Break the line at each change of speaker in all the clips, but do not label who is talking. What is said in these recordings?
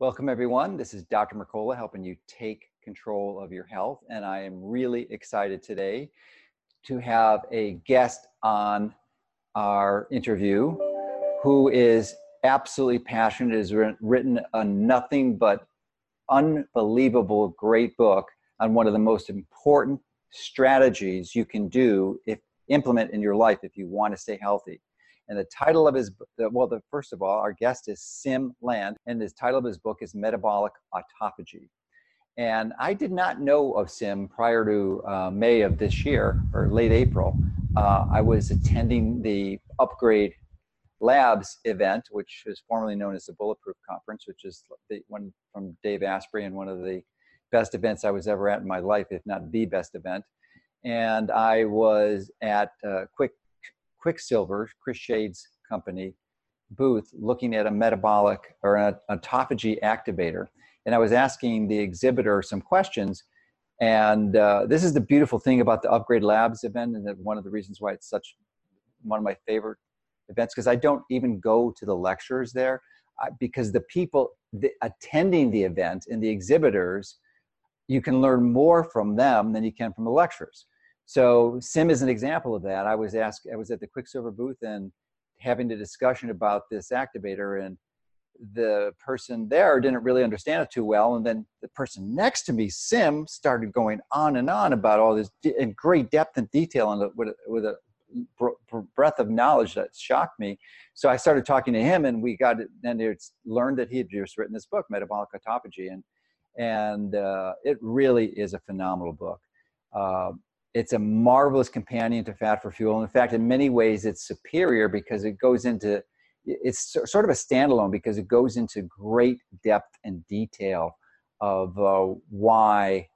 Welcome, everyone. This is Dr. Mercola helping you take control of your health. And I am really excited today to have a guest on our interview who is absolutely passionate, has written a nothing but unbelievable great book on one of the most important strategies you can do if implement in your life if you want to stay healthy. And the title of his well, the first of all, our guest is Siim Land, and the title of his book is Metabolic Autophagy. And I did not know of Siim prior to uh, May of this year or late April. Uh, I was attending the Upgrade Labs event, which is formerly known as the Bulletproof Conference, which is the one from Dave Asprey and one of the best events I was ever at in my life, if not the best event. And I was at uh, Quick Quicksilver, Chris Shade's company, booth looking at a metabolic or an autophagy activator. And I was asking the exhibitor some questions. And uh, this is the beautiful thing about the Upgrade Labs event, and one of the reasons why it's such one of my favorite events, because I don't even go to the lectures there, uh, because the people the, attending the event and the exhibitors, you can learn more from them than you can from the lectures. So Siim is an example of that. I was asked, I was at the Quicksilver booth and having a discussion about this activator and the person there didn't really understand it too well. And then the person next to me, Siim, started going on and on about all this in great depth and detail and with, with a breadth of knowledge that shocked me. So I started talking to him and we got and it's learned that he had just written this book, Metabolic Autophagy. And, and uh, it really is a phenomenal book. Uh, it's a marvelous companion to Fat for Fuel. In fact, in many ways, it's superior because it goes into it's sort of a standalone because it goes into great depth and detail of uh, why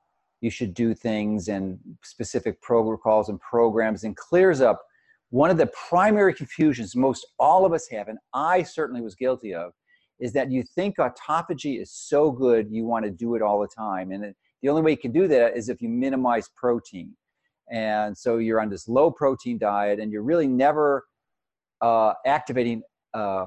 you should do things and specific protocols and programs and clears up one of the primary confusions most all of us have and i certainly was guilty of is that you think autophagy is so good you want to do it all the time and the only way you can do that is if you minimize protein and so you're on this low protein diet and you're really never uh, activating uh,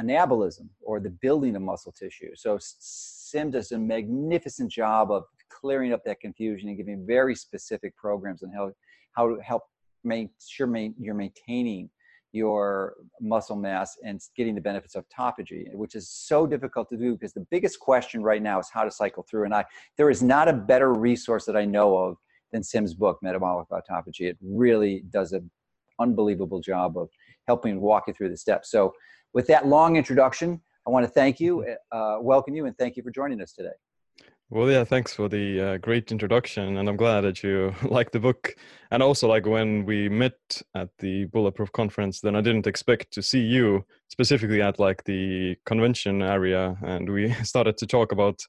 anabolism or the building of muscle tissue so Siim does a magnificent job of clearing up that confusion and giving very specific programs on how how to help make sure you're maintaining your muscle mass and getting the benefits of autophagy, which is so difficult to do because the biggest question right now is how to cycle through. And I, there is not a better resource that I know of than Siim's book, Metabolic Autophagy. It really does an unbelievable job of helping walk you through the steps. So, with that long introduction, I want to thank you, uh, welcome you, and thank you for joining us today.
Well, yeah, thanks for the uh, great introduction, and I'm glad that you like the book. And also, like when we met at the Bulletproof conference, then I didn't expect to see you specifically at like the convention area, and we started to talk about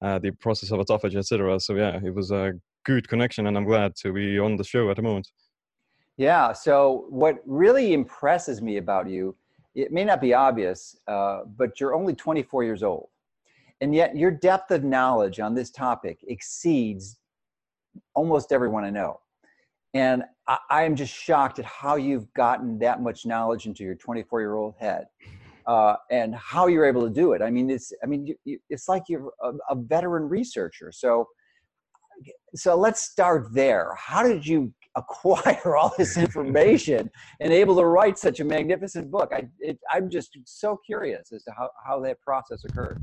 uh, the process of autophagy, etc. So yeah, it was a good connection, and I'm glad to be on the show at the moment.
Yeah. So what really impresses me about you, it may not be obvious, uh, but you're only 24 years old and yet your depth of knowledge on this topic exceeds almost everyone I know. And I, I am just shocked at how you've gotten that much knowledge into your 24 year old head. Uh, and how you're able to do it. I mean, it's I mean, you, you, it's like you're a, a, veteran researcher. So, so let's start there. How did you acquire all this information and able to write such a magnificent book? I, it, I'm just so curious as to how, how that process occurred.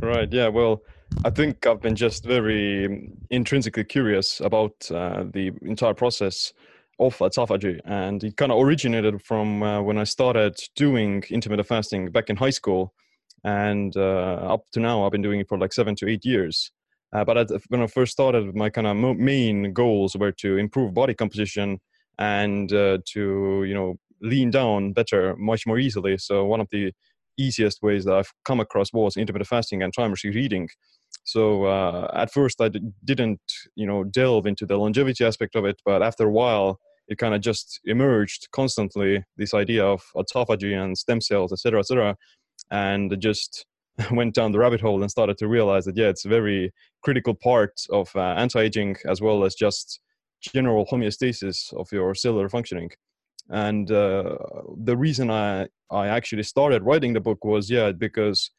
Right. Yeah. Well, I think I've been just very intrinsically curious about uh, the entire process of autophagy, and it kind of originated from uh, when I started doing intermittent fasting back in high school, and uh, up to now I've been doing it for like seven to eight years. Uh, but when I first started, my kind of main goals were to improve body composition and uh, to you know lean down better, much more easily. So one of the easiest ways that I've come across was intermittent fasting and time restricted eating. So uh, at first I didn't, you know, delve into the longevity aspect of it, but after a while it kind of just emerged constantly this idea of autophagy and stem cells, etc., etc., and just went down the rabbit hole and started to realize that yeah, it's very critical part of uh, anti-aging as well as just general homeostasis of your cellular functioning and uh, the reason i i actually started writing the book was yeah because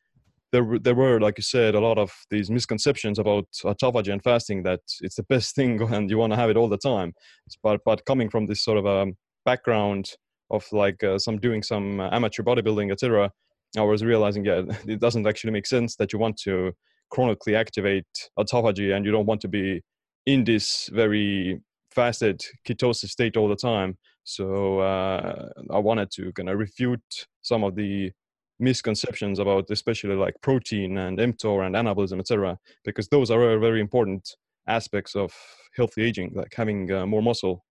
there there were, like you said, a lot of these misconceptions about autophagy and fasting that it's the best thing and you want to have it all the time. But but coming from this sort of a um, background of like uh, some doing some amateur bodybuilding, etc., I was realizing, yeah, it doesn't actually make sense that you want to chronically activate autophagy and you don't want to be in this very fasted ketosis state all the time. So uh, I wanted to kind of refute some of the misconceptions about especially like protein and mTOR and anabolism, etc., because those are very important aspects of healthy aging, like having uh, more muscle.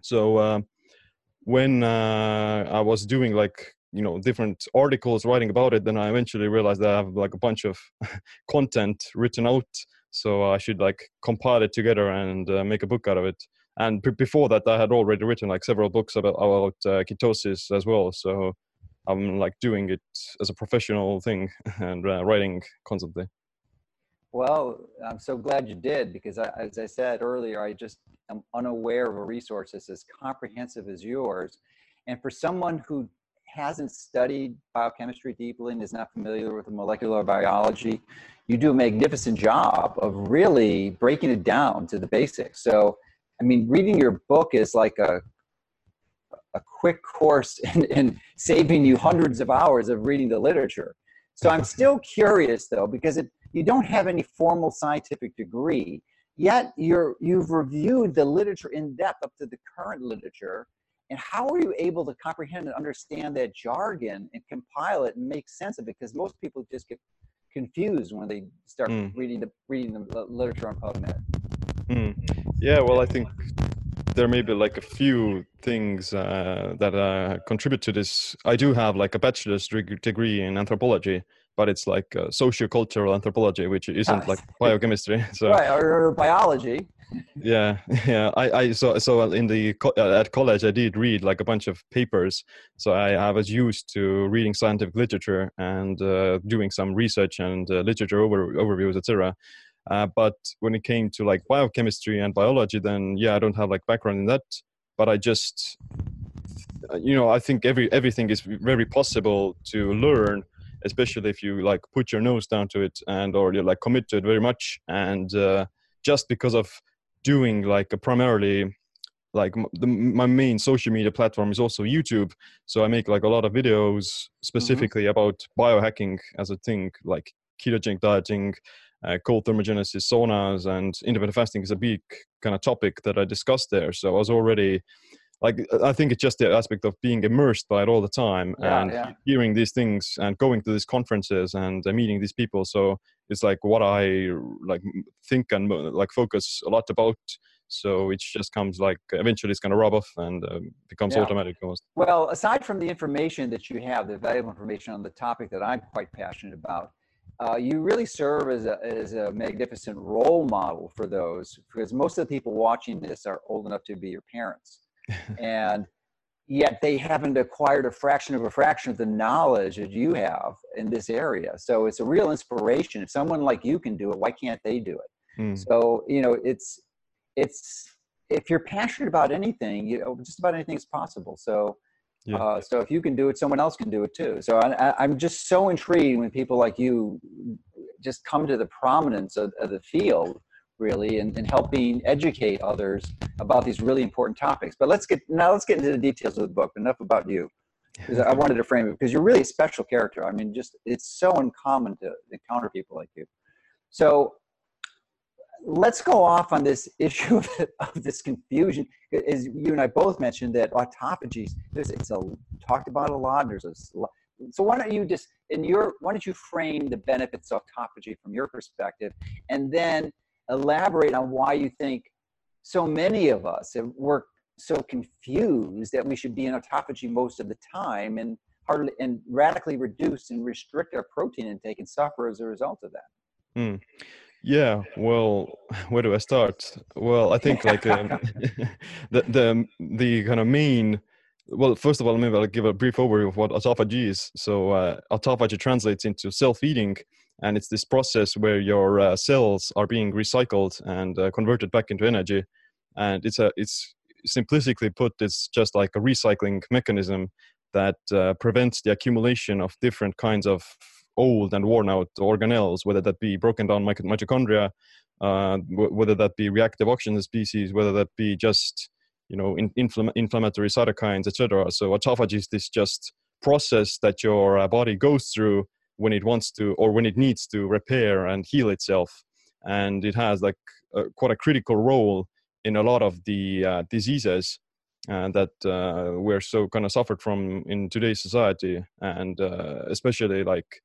So uh, when uh, I was doing like you know different articles writing about it, then I eventually realized that I have like a bunch of content written out, so I should like compile it together and uh, make a book out of it. And before that, I had already written like several books about about uh, ketosis as well. So I'm like doing it as a professional thing and uh, writing constantly.
Well, I'm so glad you did because, I, as I said earlier, I just am unaware of a resource that's as comprehensive as yours. And for someone who hasn't studied biochemistry deeply and is not familiar with molecular biology, you do a magnificent job of really breaking it down to the basics. So, I mean, reading your book is like a a quick course in, in saving you hundreds of hours of reading the literature. So I'm still curious though, because it, you don't have any formal scientific degree, yet you're, you've reviewed the literature in depth up to the current literature. And how are you able to comprehend and understand that jargon and compile it and make sense of it? Because most people just get confused when they start mm. reading the reading the literature on PubMed.
Mm. Yeah, well, I think there may be like a few things uh, that uh, contribute to this. I do have like a bachelor's degree in anthropology, but it's like uh, sociocultural anthropology, which isn't like biochemistry. So
right, or, biology.
yeah, yeah. I, I so so in the uh, at college I did read like a bunch of papers. So I, I was used to reading scientific literature and uh, doing some research and uh, literature over, overviews, etc. Uh, but when it came to like biochemistry and biology, then yeah, I don't have like background in that. But I just, uh, you know, I think every everything is very possible to learn, especially if you like put your nose down to it and or you like commit to it very much. And uh, just because of doing like a primarily like the, my main social media platform is also youtube so i make like a lot of videos mm-hmm. specifically mm-hmm. about biohacking as a thing like ketogenic dieting uh, cold thermogenesis, saunas, and intermittent fasting is a big kind of topic that I discussed there. So I was already like I think it's just the aspect of being immersed by it all the time yeah, and yeah. hearing these things and going to these conferences and uh, meeting these people. So it's like what I like think and like focus a lot about. So it just comes like eventually it's going to rub off and uh, becomes yeah. automatic almost.
Well, aside from the information that you have, the valuable information on the topic that I'm quite passionate about, uh, you really serve as a, as a magnificent role model for those because most of the people watching this are old enough to be your parents and yet they haven't acquired a fraction of a fraction of the knowledge that you have in this area so it's a real inspiration if someone like you can do it why can't they do it mm. so you know it's it's if you're passionate about anything you know just about anything is possible so yeah. Uh, so if you can do it, someone else can do it too. So I, am just so intrigued when people like you just come to the prominence of, of the field, really, and, and, helping educate others about these really important topics. But let's get now. Let's get into the details of the book. Enough about you, because I wanted to frame it because you're really a special character. I mean, just it's so uncommon to encounter people like you. So let's go off on this issue of, of, this confusion. As you and I both mentioned that there's, it's a, talked about a lot. There's a so why don't you just in your why don't you frame the benefits of autophagy from your perspective, and then elaborate on why you think so many of us have worked so confused that we should be in autophagy most of the time and hardly and radically reduce and restrict our protein intake and suffer as a result of that.
Mm. Yeah, well, where do I start? Well, I think like um, the the the kind of main. Well, first of all, maybe I'll give a brief overview of what autophagy is. So, uh, autophagy translates into self-eating, and it's this process where your uh, cells are being recycled and uh, converted back into energy. And it's a it's simplistically put, it's just like a recycling mechanism that uh, prevents the accumulation of different kinds of old and worn out organelles, whether that be broken down mitochondria, uh, whether that be reactive oxygen species, whether that be just you know in, infl- inflammatory cytokines, etc. So autophagy is this just process that your uh, body goes through when it wants to or when it needs to repair and heal itself, and it has like a, quite a critical role in a lot of the uh, diseases uh, that uh, we're so kind of suffered from in today's society, and uh, especially like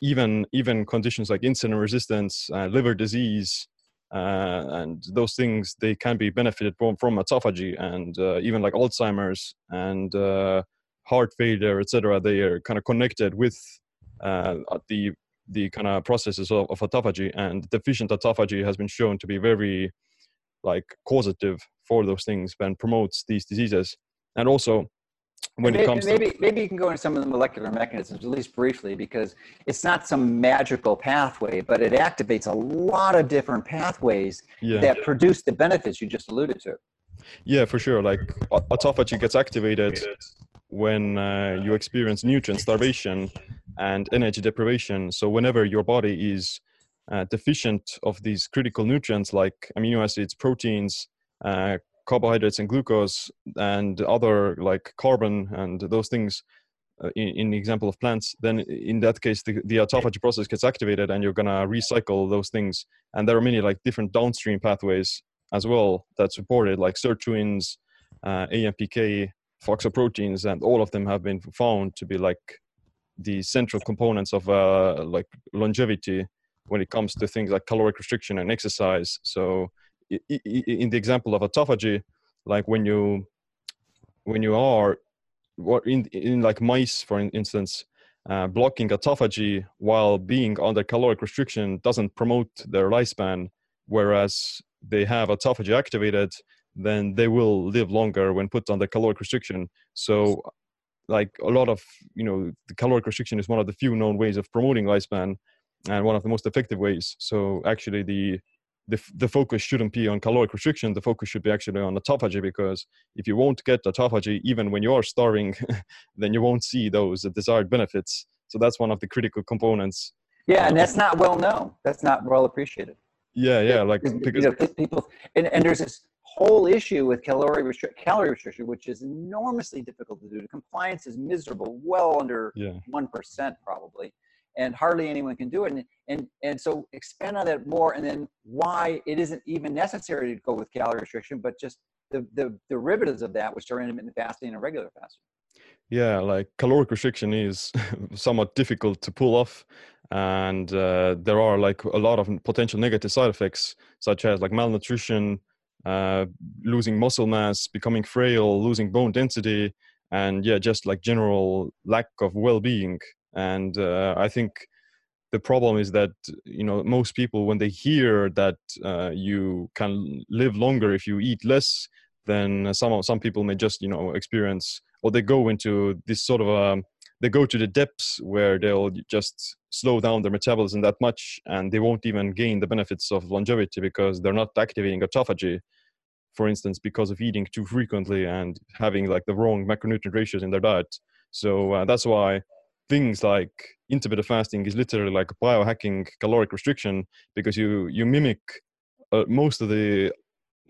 even even conditions like insulin resistance, uh, liver disease, uh, and those things they can be benefited from from autophagy, and even like Alzheimer's and heart failure, etc. They are kind of connected with the the kind of processes of, of autophagy, and deficient autophagy has been shown to be very like causative for those things and promotes these diseases. And also, when
maybe,
it comes
maybe,
to
maybe you can go into some of the molecular mechanisms at least briefly because it's not some magical pathway but it activates a lot of different pathways
yeah.
that produce the benefits you just alluded to
yeah for sure like autophagy gets activated when uh, you experience nutrient starvation and energy deprivation so whenever your body is uh, deficient of these critical nutrients like amino acids, proteins, uh, carbohydrates, and glucose, and other like carbon and those things. Uh, in, the example of plants, then in that case, the, the autophagy process gets activated, and you're gonna recycle those things. And there are many like different downstream pathways as well that support it, like sirtuins, uh, AMPK, FOXO proteins, and all of them have been found to be like the central components of uh, like longevity when it comes to things like caloric restriction and exercise. So in the example of autophagy, like when you when you are in in like mice, for instance, uh, blocking autophagy while being under caloric restriction doesn't promote their lifespan, whereas they have autophagy activated, then they will live longer when put under caloric restriction. So like a lot of you know the caloric restriction is one of the few known ways of promoting lifespan and one of the most effective ways. So actually, the the, the focus shouldn't be on caloric restriction. The focus should be actually on autophagy because if you won't get autophagy even when you are starving, then you won't see those desired benefits. So that's one of the critical components.
Yeah, and uh, that's not well known. That's not well appreciated.
Yeah, yeah, like because
you know, people and, and there's this whole issue with calorie restriction, calorie restriction, which is enormously difficult to do. The compliance is miserable, well under one yeah. probably and hardly anyone can do it. And, and, and so expand on that more and then why it isn't even necessary to go with calorie restriction, but just the, the derivatives of that, which are intermittent fasting and regular fasting.
Yeah, like caloric restriction is somewhat difficult to pull off. And uh, there are like a lot of potential negative side effects, such as like malnutrition, uh, losing muscle mass, becoming frail, losing bone density, and yeah, just like general lack of well being and uh, i think the problem is that you know most people when they hear that uh, you can live longer if you eat less then some some people may just you know experience or they go into this sort of a um, they go to the depths where they'll just slow down their metabolism that much and they won't even gain the benefits of longevity because they're not activating autophagy for instance because of eating too frequently and having like the wrong macronutrient ratios in their diet. So uh, that's why things like intermittent fasting is literally like biohacking caloric restriction because you you mimic uh, most of the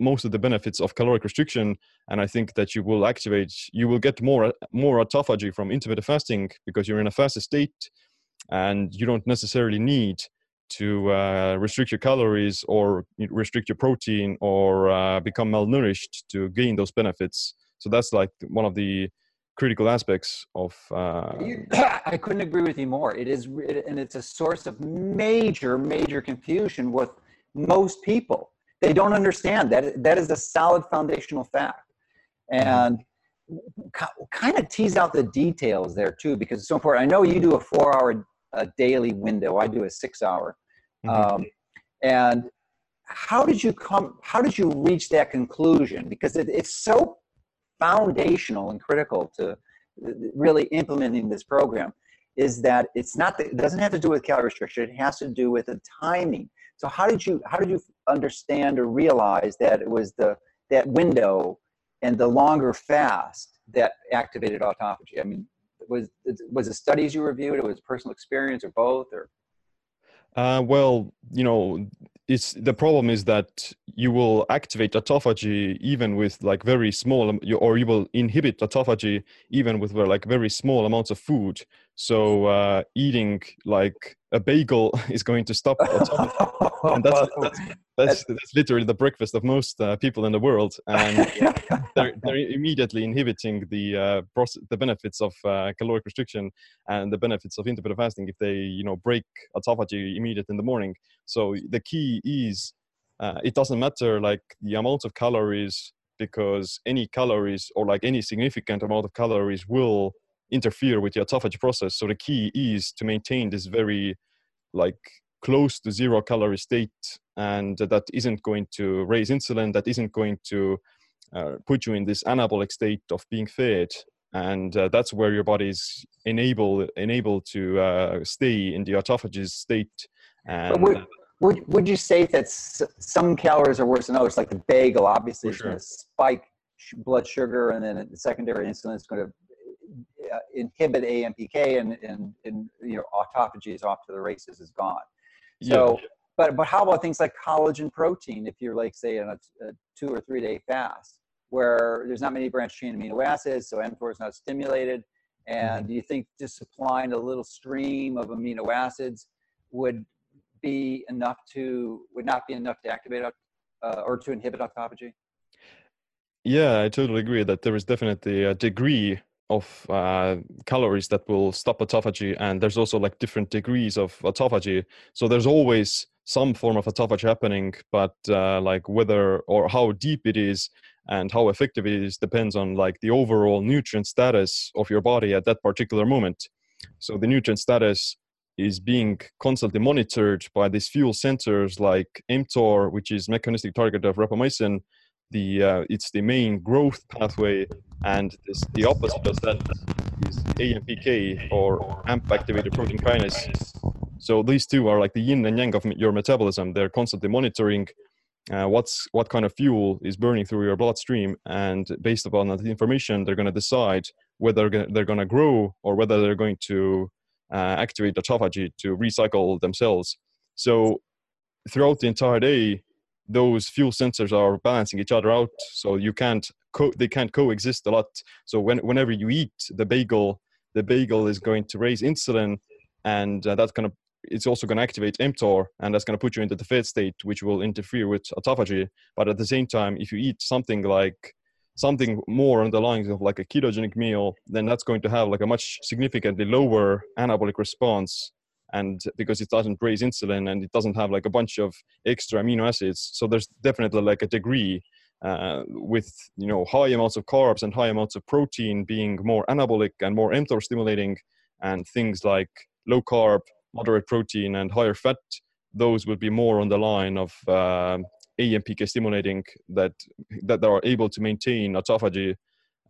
most of the benefits of caloric restriction. And i think that you will activate you will get more more autophagy from intermittent fasting because you're in a fasted state and you don't necessarily need to uh, restrict your calories or restrict your protein or uh, become malnourished to gain those benefits so that's like one of the critical aspects of. Uh,
I couldn't agree with you more. It is, and it's a source of major, major confusion with most people. They don't understand that that is a solid foundational fact, and kind of tease out the details there too because it's so important. I know you do a four-hour a daily window. I do a six-hour, mm-hmm. um, and how did you come? How did you reach that conclusion? Because it, it's so foundational and critical to really implementing this program is that it's not that it doesn't have to do with calorie restriction it has to do with the timing so how did you how did you understand or realize that it was the that window and the longer fast that activated autophagy i mean was was it studies you reviewed? It was personal experience, or both, or?
Uh, well, you know, it's the problem is that you will activate autophagy even with like very small or you will inhibit autophagy even with like very small amounts of food so uh, eating like a bagel is going to stop autophagy and that's, that's, that's, that's literally the breakfast of most uh, people in the world. And they're, they're immediately inhibiting the uh, process, the benefits of uh, caloric restriction and the benefits of intermittent fasting if they you know break autophagy immediately in the morning. So the key is uh, it doesn't matter like the amount of calories because any calories or like any significant amount of calories will interfere with the autophagy process. So the key is to maintain this very like close to zero calorie state and that isn't going to raise insulin, that isn't going to uh, put you in this anabolic state of being fed. And uh, that's where your body is enable, enable to uh, stay in the autophagy state. And,
would, would, would you say that some calories are worse than others? Like the bagel, obviously, is sure. going to spike blood sugar, and then the secondary insulin is going to uh, inhibit AMPK and, and, and you know autophagy is off to the races is gone. So, yeah. but but how about things like collagen protein? If you're like say in a, a two or three day fast, where there's not many branched chain amino acids, so mTOR is not stimulated, and mm-hmm. do you think just supplying a little stream of amino acids would be enough to would not be enough to activate uh, or to inhibit autophagy?
Yeah, I totally agree that there is definitely a degree of uh, calories that will stop autophagy and there's also like different degrees of autophagy. So there's always some form of autophagy happening but uh, like whether or how deep it is and how effective it is depends on like the overall nutrient status of your body at that particular moment. So the nutrient status is being constantly monitored by these fuel sensors like mTOR, which is mechanistic target of rapamycin, the uh, it's the main growth pathway, and this, the opposite of that is AMPK or AMP activated protein kinase. So these two are like the yin and yang of your metabolism. They're constantly monitoring uh, what's what kind of fuel is burning through your bloodstream, and based upon that information, they're going to decide whether they're going to grow or whether they're going to uh, activate autophagy to recycle themselves. So throughout the entire day, those fuel sensors are balancing each other out so you can't co- they can't coexist a lot. So when, whenever you eat the bagel the bagel is going to raise insulin and uh, that's going to it's also going to activate mTOR and that's going to put you into the fed state which will interfere with autophagy. But at the same time if you eat something like something more on the lines of like a ketogenic meal then that's going to have like a much significantly lower anabolic response and because it doesn't raise insulin and it doesn't have like a bunch of extra amino acids so there's definitely like a degree uh, with you know high amounts of carbs and high amounts of protein being more anabolic and more mTOR stimulating and things like low carb moderate protein and higher fat those would be more on the line of uh, AMPK stimulating that that are able to maintain autophagy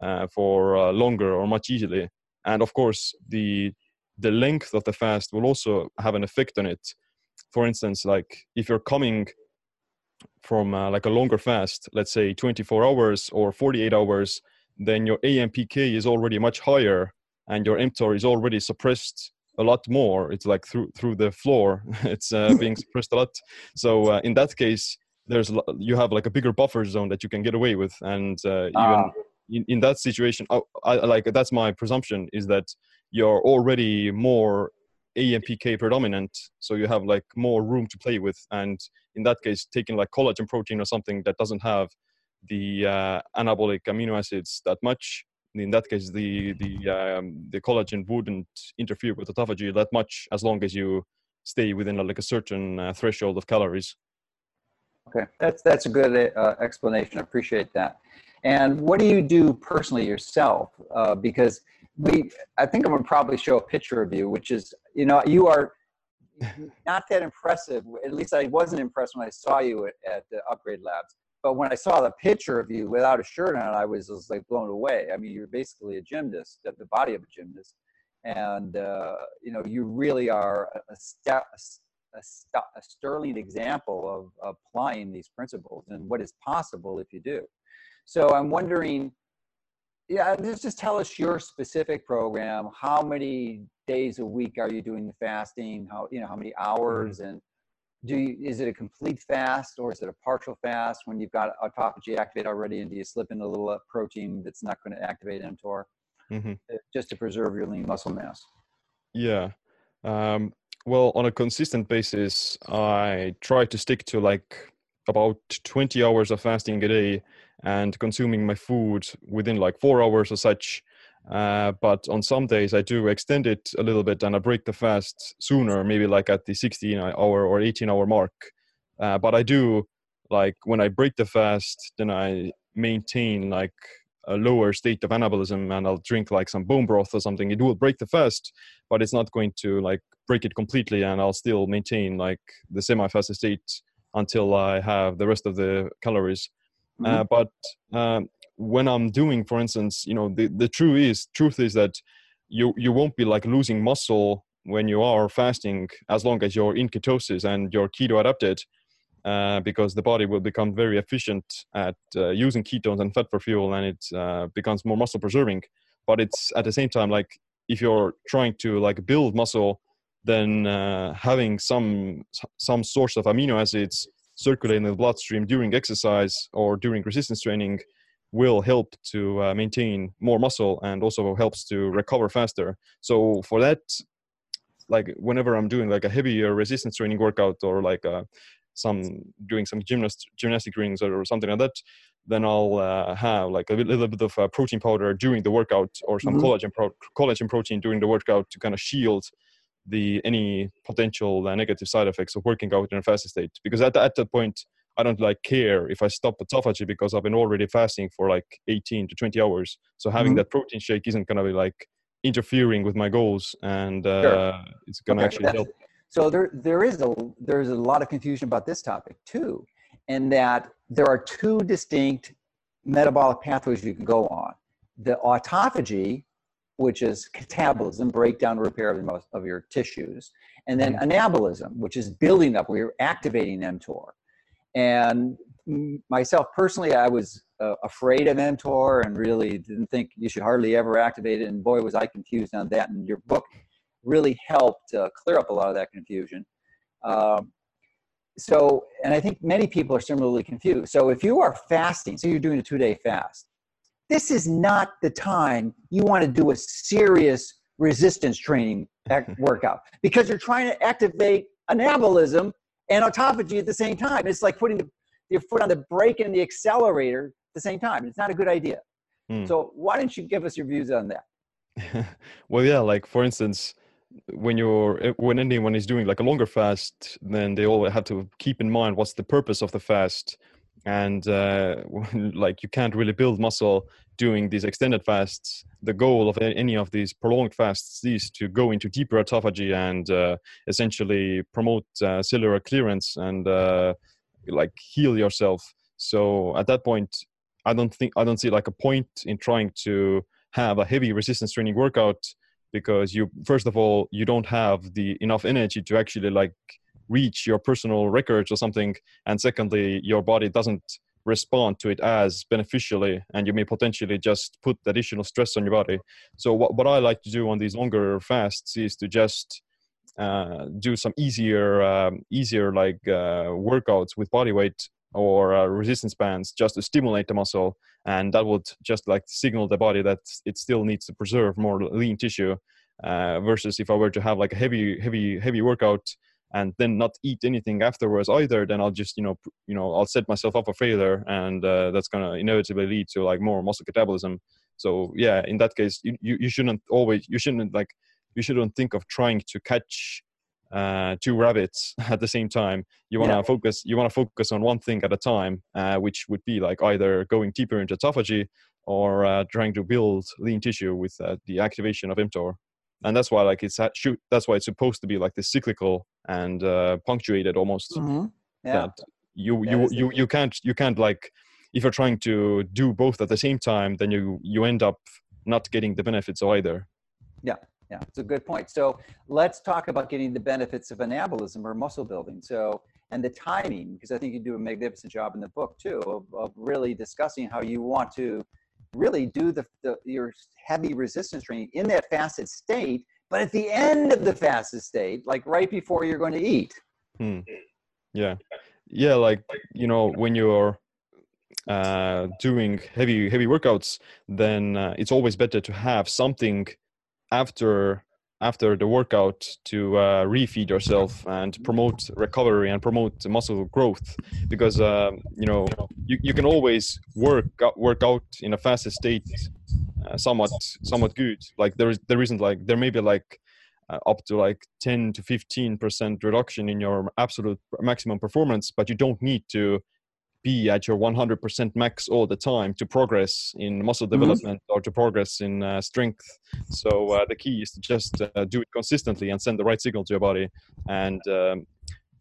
uh, for uh, longer or much easily. And of course the the length of the fast will also have an effect on it. For instance like if you're coming from uh, like a longer fast let's say 24 hours or 48 hours then your ampk is already much higher and your mtor is already suppressed a lot more. It's like through through the floor. It's uh, being suppressed a lot. So uh, in that case there's you have like a bigger buffer zone that you can get away with and uh, even ah. In, in that situation I, I, like that's my presumption is that you're already more AMPK predominant, so you have like more room to play with. And in that case, taking like collagen protein or something that doesn't have the uh, anabolic amino acids that much, in that case, the the um, the collagen wouldn't interfere with autophagy that much as long as you stay within like a certain uh, threshold of calories.
Okay, that's that's a good uh, explanation. I appreciate that. And what do you do personally yourself? Uh, because we i think i'm going to probably show a picture of you which is you know you are not that impressive at least i wasn't impressed when i saw you at, at the upgrade labs but when i saw the picture of you without a shirt on i was, was like blown away i mean you're basically a gymnast the body of a gymnast and uh, you know you really are a, a, a, a sterling example of applying these principles and what is possible if you do so i'm wondering yeah, just just tell us your specific program. How many days a week are you doing the fasting? How you know how many hours and do you, is it a complete fast or is it a partial fast when you've got autophagy activated already and do you slip in a little uh, protein that's not going to activate mTOR
hmm
uh, just to preserve your lean muscle mass?
Yeah. Um, well, on a consistent basis, I try to stick to like about 20 hours of fasting a day and consuming my food within like four hours or such. Uh, but on some days, I do extend it a little bit and I break the fast sooner, maybe like at the 16 hour or 18 hour mark. Uh, but I do like when I break the fast, then I maintain like a lower state of anabolism and I'll drink like some bone broth or something. It will break the fast, but it's not going to like break it completely and I'll still maintain like the semi-fasted state until I have the rest of the calories. Uh,
Mhm.
but um, when I'm doing, for instance, you know, the, the truth is truth is that you you won't be like losing muscle when you are fasting as long as you're in ketosis and you're keto adapted, uh, because the body will become very efficient at uh, using ketones and fat for fuel, and it uh, becomes more muscle preserving. But it's at the same time like if you're trying to like build muscle, then uh, having some some source of amino acids circulating in the bloodstream during exercise or during resistance training will help to uh, maintain more muscle and also helps to recover faster. So for that, like whenever I'm doing like a heavier resistance training workout or like uh, some doing some gymnast gymnastic rings or something like that, then I'll uh, have like a little bit of uh, protein powder during the workout or some
Mhm.
collagen pro- collagen protein during the workout to kind of shield the any potential uh, negative side effects of working out in a fasted state. Because at, at that point, I don't like care if I stop autophagy because I've been already fasting for like 18 to 20 hours. So having
Mhm.
that protein shake isn't gonna be like interfering with my goals, and uh, it's gonna
Okay,
actually help.
So there, there is a there's a lot of confusion about this topic too, and that there are two distinct metabolic pathways you can go on: the autophagy, which is catabolism, breakdown, repair of, the most, of your tissues, and then anabolism, which is building up, where you're activating mTOR. And myself personally, I was uh, afraid of mTOR and really didn't think you should hardly ever activate it. And boy, was I confused on that. And your book really helped uh, clear up a lot of that confusion. Um, so, and I think many people are similarly confused. So, if you are fasting, so you're doing a two day fast, this is not the time you want to do a serious resistance training workout because you're trying to activate anabolism and autophagy at the same time. It's like putting the, your foot on the brake and the accelerator at the same time. It's not a good idea.
Hmm.
So, why don't you give us your views on that?
well, yeah, like for instance, when you're eh, when anyone is doing like a longer fast, then they all have to keep in mind what's the purpose of the fast, and uh, like you can't really build muscle doing these extended fasts. The goal of any of these prolonged fasts is to go into deeper autophagy and uh, essentially promote uh, cellular clearance and uh, like heal yourself. So at that point, I don't think I don't see like a point in trying to have a heavy resistance training workout because you first of all you don't have the enough energy to actually like reach your personal records or something and secondly your body doesn't respond to it as beneficially and you may potentially just put additional stress on your body. So what, what i like to do on these longer fasts is to just uh, do some easier um, easier like uh, workouts with body weight or uh, resistance bands just to stimulate the muscle and that would just like signal the body that it still needs to preserve more lean tissue uh, versus if i were to have like a heavy heavy heavy workout and then not eat anything afterwards either then i'll just you know you know i'll set myself up for failure and uh, that's going to inevitably lead to like more muscle catabolism. So yeah in that case you, you, you shouldn't always you shouldn't like you shouldn't think of trying to catch uh, two rabbits at the same time you want to
Yeah.
focus you want to focus on one thing at a time uh, which would be like either going deeper into autophagy or uh, trying to build lean tissue with uh, the activation of mTOR. And that's why like it's shoot that's why it's supposed to be like this cyclical and uh, punctuated almost
Yeah.
that you you you you can't you can't like if you're trying to do both at the same time then you you end up not getting the benefits of either.
Yeah, it's a good point. So let's talk about getting the benefits of anabolism or muscle building. So, and the timing, because I think you do a magnificent job in the book too of, of really discussing how you want to really do the, the your heavy resistance training in that fasted state, but at the end of the fasted state, like right before you're going to eat.
Hmm. Yeah, yeah, like you know when you're uh, doing heavy heavy workouts, then uh, it's always better to have something after after the workout to uh, refeed yourself and promote recovery and promote muscle growth because uh, you know you, you can always work work out in a faster state uh, somewhat somewhat good. Like there is there isn't like there may be like uh, up to like 10 to 15 percent reduction in your absolute maximum performance but you don't need to be at your 100% max all the time to progress in muscle mm-hmm. development mm-hmm. or to progress in uh, strength. So uh, the key is to just uh, do it consistently and send the right signal to your body. And um,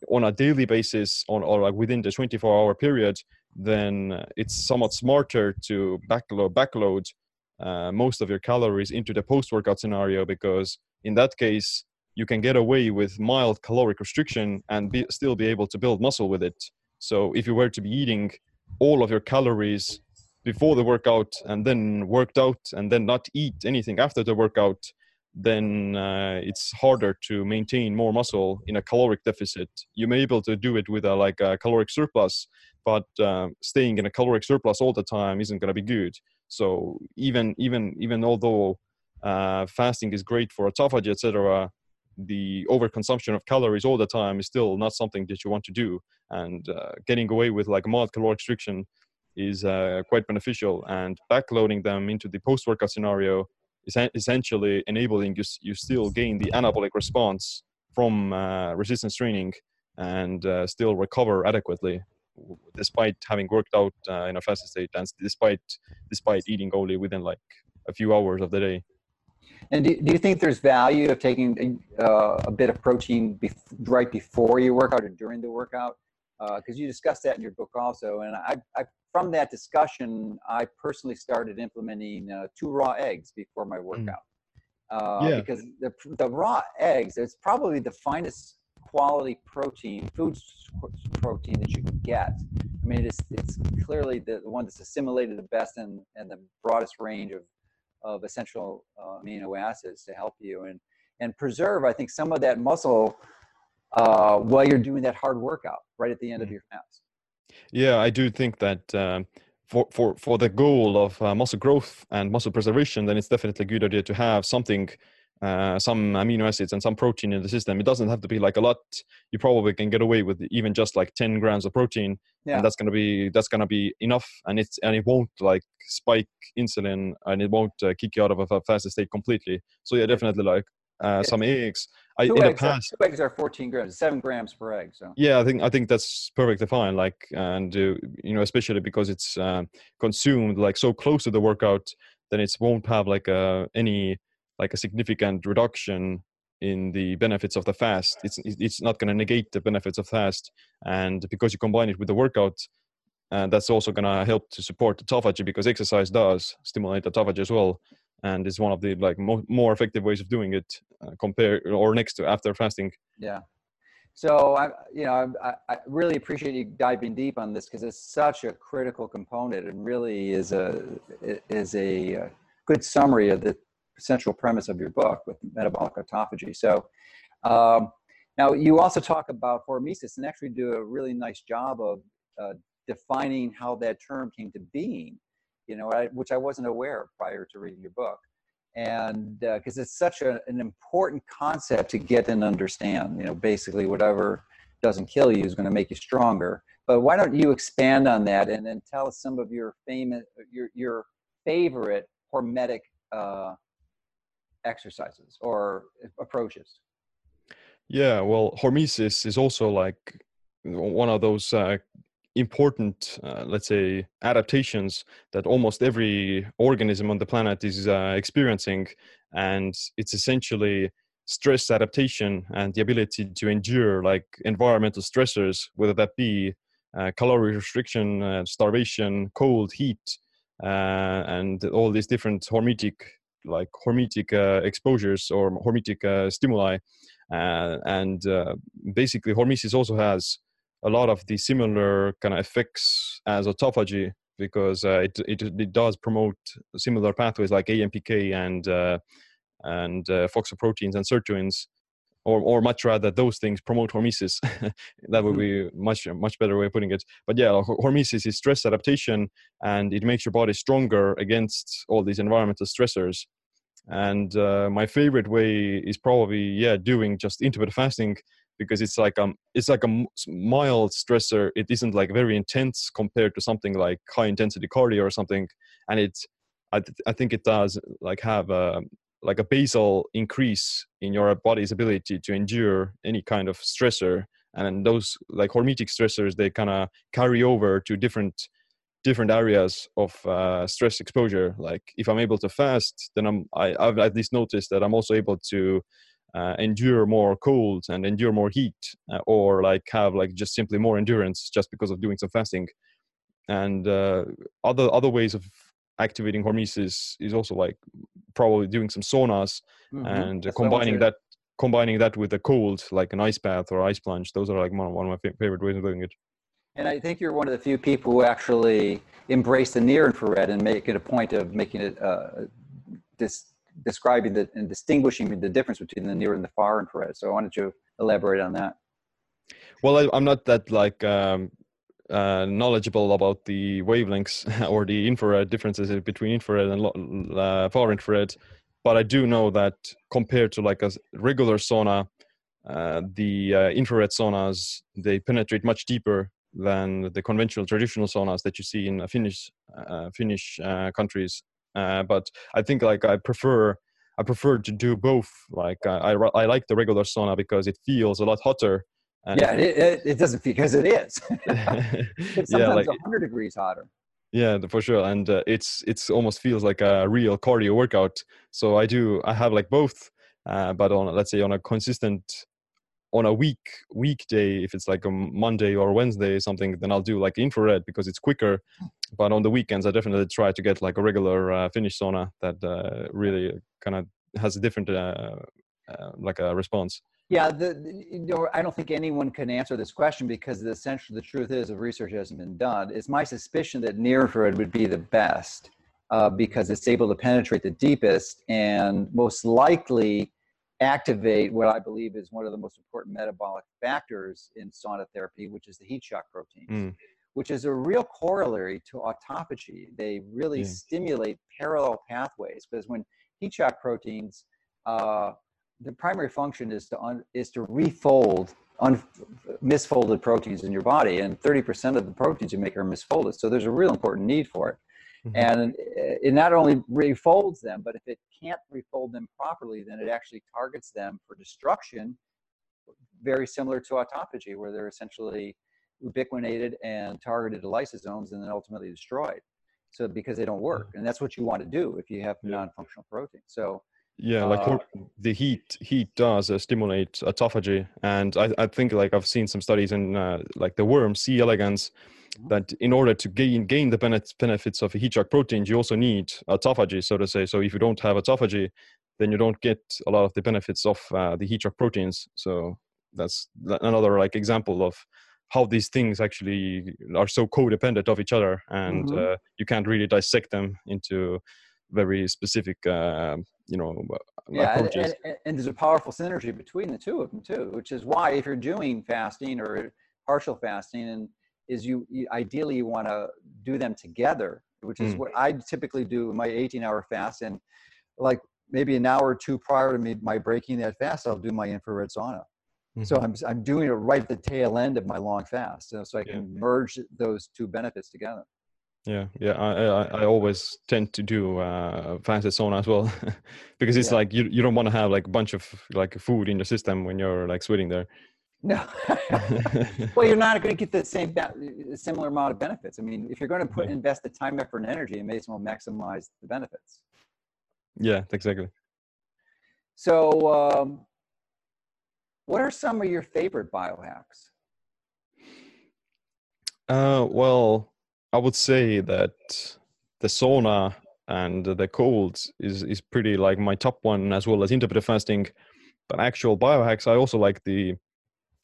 on a daily basis, on or like within the 24-hour period, then it's somewhat smarter to backload backload uh, most of your calories into the post-workout scenario because in that case you can get away with mild caloric restriction and be, still be able to build muscle with it so if you were to be eating all of your calories before the workout and then worked out and then not eat anything after the workout, then uh, it's harder to maintain more muscle in a caloric deficit. You may be able to do it with a like a caloric surplus, but uh, staying in a caloric surplus all the time isn't going to be good. So even even even although uh, fasting is great for autophagy, etc., the overconsumption of calories all the time is still not something that you want to do. And uh, getting away with like mild caloric restriction is uh, quite beneficial. And backloading them into the post-workout scenario is essentially enabling you, you still gain the anabolic response from uh, resistance training and uh, still recover adequately despite having worked out uh, in a fasted state and despite despite eating only within like a few hours of the day
and do, do you think there's value of taking uh, a bit of protein bef- right before you workout or during the workout? Because uh, you discussed that in your book also. And I, I, from that discussion, I personally started implementing uh, two raw eggs before my mm. workout. Mm. yeah. Because the, the raw eggs, it's probably the finest quality protein, food protein that you can get. I mean, it's, it's clearly the, the one that's assimilated the best and, and the broadest range of of essential uh, amino acids to help you and and preserve i think some of that muscle uh, while you're doing that hard workout right at the end of mm. your fast
yeah i do think that um, for, for, for the goal of uh, muscle growth and muscle preservation, then it's definitely a good idea to have something uh, some amino acids and some protein in the system. It doesn't have to be like a lot. You probably can get away with even just like 10 grams of protein, yeah. and that's gonna be that's gonna be enough. And it's and it won't like spike insulin, and it won't uh, kick you out of a faster state completely. So yeah, definitely like uh, some eggs.
I, in eggs the past, are, two eggs are 14 grams, seven grams per egg. So
yeah, I think I think that's perfectly fine. Like and uh, you know especially because it's uh, consumed like so close to the workout, then it won't have like uh, any like a significant reduction in the benefits of the fast. It's it's not going to negate the benefits of fast and because you combine it with the workout and uh, that's also going to help to support the autophagy because exercise does stimulate the autophagy as well and it's one of the like mo- more effective ways of doing it uh, compared or next to after fasting.
Yeah. So i you know I, I really appreciate you diving deep on this because it's such a critical component and really is a is a uh, good summary of the central premise of your book with metabolic autophagy. So um, now you also talk about hormesis and actually do a really nice job of uh, defining how that term came to being, you know, I, which I wasn't aware of prior to reading your book. And because uh, it's such a, an important concept to get and understand, you know, basically whatever doesn't kill you is going to make you stronger. But why don't you expand on that and then tell us some of your famous, your, your favorite hormetic uh, exercises or approaches?
Yeah, well, hormesis is also like one of those uh, important, uh, let's say, adaptations that almost every organism on the planet is uh, experiencing. And it's essentially stress adaptation and the ability to endure like environmental stressors, whether that be uh, calorie restriction, uh, starvation, cold, heat, uh, and all these different hormetic like hormetic uh, exposures or hormetic uh, stimuli. Uh, and basically, hormesis also has a lot of the similar kind of effects as autophagy because uh, it, it it does promote similar pathways like AMPK and uh, and uh, phosphoproteins and sirtuins, or or much rather those things promote hormesis. that would
Mm-hmm.
be much much better way of putting it. But yeah, hormesis is stress adaptation, and it makes your body stronger against all these environmental stressors. And uh, my favorite way is probably yeah doing just intermittent fasting because it's like um it's like a mild stressor. It isn't like very intense compared to something like high intensity cardio or something, and it I th- I think it does like have a like a basal increase in your body's ability to endure any kind of stressor and those like hormetic stressors they kind of carry over to different different areas of uh, stress exposure. Like if i'm able to fast then i'm I, i've at least noticed that i'm also able to uh, endure more cold and endure more heat uh, or like have like just simply more endurance just because of doing some fasting. And uh, other other ways of activating hormesis is also like probably doing some saunas
Mhm.
and
That's what I want
combining that combining that with a cold like an ice bath or ice plunge. Those are like one, one of my favorite ways of doing it
And I think you're one of the few people who actually embrace the near infrared and make it a point of making it uh, dis- describing the, and distinguishing the difference between the near and the far infrared. So I wanted to elaborate on that.
well I, i'm not that like um, uh, knowledgeable about the wavelengths or the infrared differences between infrared and uh, far infrared but i do know that compared to like a regular sauna uh, the uh, infrared saunas they penetrate much deeper than the conventional traditional saunas that you see in uh, Finnish uh, Finnish uh, countries. Uh, but I think like I prefer I prefer to do both. Like I I, I like the regular sauna because it feels a lot hotter.
Yeah, it, it, it doesn't feel because it is. it's
yeah,
sometimes
like
100 degrees hotter.
yeah, for sure. And uh, it's it's almost feels like a real cardio workout. So I do I have like both, uh, but on let's say on a consistent on a week weekday if it's like a monday or wednesday something then i'll do like infrared because it's quicker but on the weekends i definitely try to get like a regular uh, finnish sauna that uh, really kind of has a different uh, uh, like a response
Yeah, the, you know, I don't think anyone can answer this question because the essential the truth is, the research hasn't been done. It's my suspicion that near infrared would be the best uh, because it's able to penetrate the deepest and most likely activate what I believe is one of the most important metabolic factors in sauna therapy, which is the heat shock proteins,
Mm.
which is a real corollary to autophagy. They really
Yeah.
stimulate parallel pathways because when heat shock proteins uh, the primary function is to un, is to refold un, misfolded proteins in your body, and 30% of the proteins you make are misfolded. So there's a real important need for it,
Mhm.
and it not only refolds them, but if it can't refold them properly, then it actually targets them for destruction. Very similar to autophagy, where they're essentially ubiquinated and targeted to lysosomes and then ultimately destroyed. So because they don't work, and that's what you want to do if you have
Yeah.
non-functional protein. So
yeah like
Uh,
the heat heat does uh, stimulate autophagy and I, I think like i've seen some studies in uh, like the worm c elegans. That in order to gain gain the benefits benefits of heat shock proteins you also need autophagy so to say. So if you don't have autophagy then you don't get a lot of the benefits of uh, the heat shock proteins. So that's another like example of how these things actually are so codependent of each other and
Mhm.
uh, you can't really dissect them into very specific uh, you know uh,
yeah
approaches.
and, and- and there's a powerful synergy between the two of them too which is why if you're doing fasting or partial fasting and is you, you ideally you want to do them together which is
Mm.
what i typically do in my 18 hour fast and like maybe an hour or two prior to me my breaking that fast i'll do my infrared sauna so
Mhm.
i'm, I'm doing it right at the tail end of my long fast so, so i
Yeah.
can merge those two benefits together
Yeah, yeah. I, I I always tend to do uh, fasted sauna as well, because it's
Yeah.
like you you don't want to have like a bunch of like food in your system when you're like sweating there.
No. Well you're not going to get the same ba- similar amount of benefits. I mean if you're going to put invest the time effort and energy you may as well maximize the benefits.
Yeah, exactly.
so um, what are some of your favorite biohacks?
Uh, well, I would say that the sauna and the cold is is pretty like my top one as well as intermittent fasting. But actual biohacks, I also like the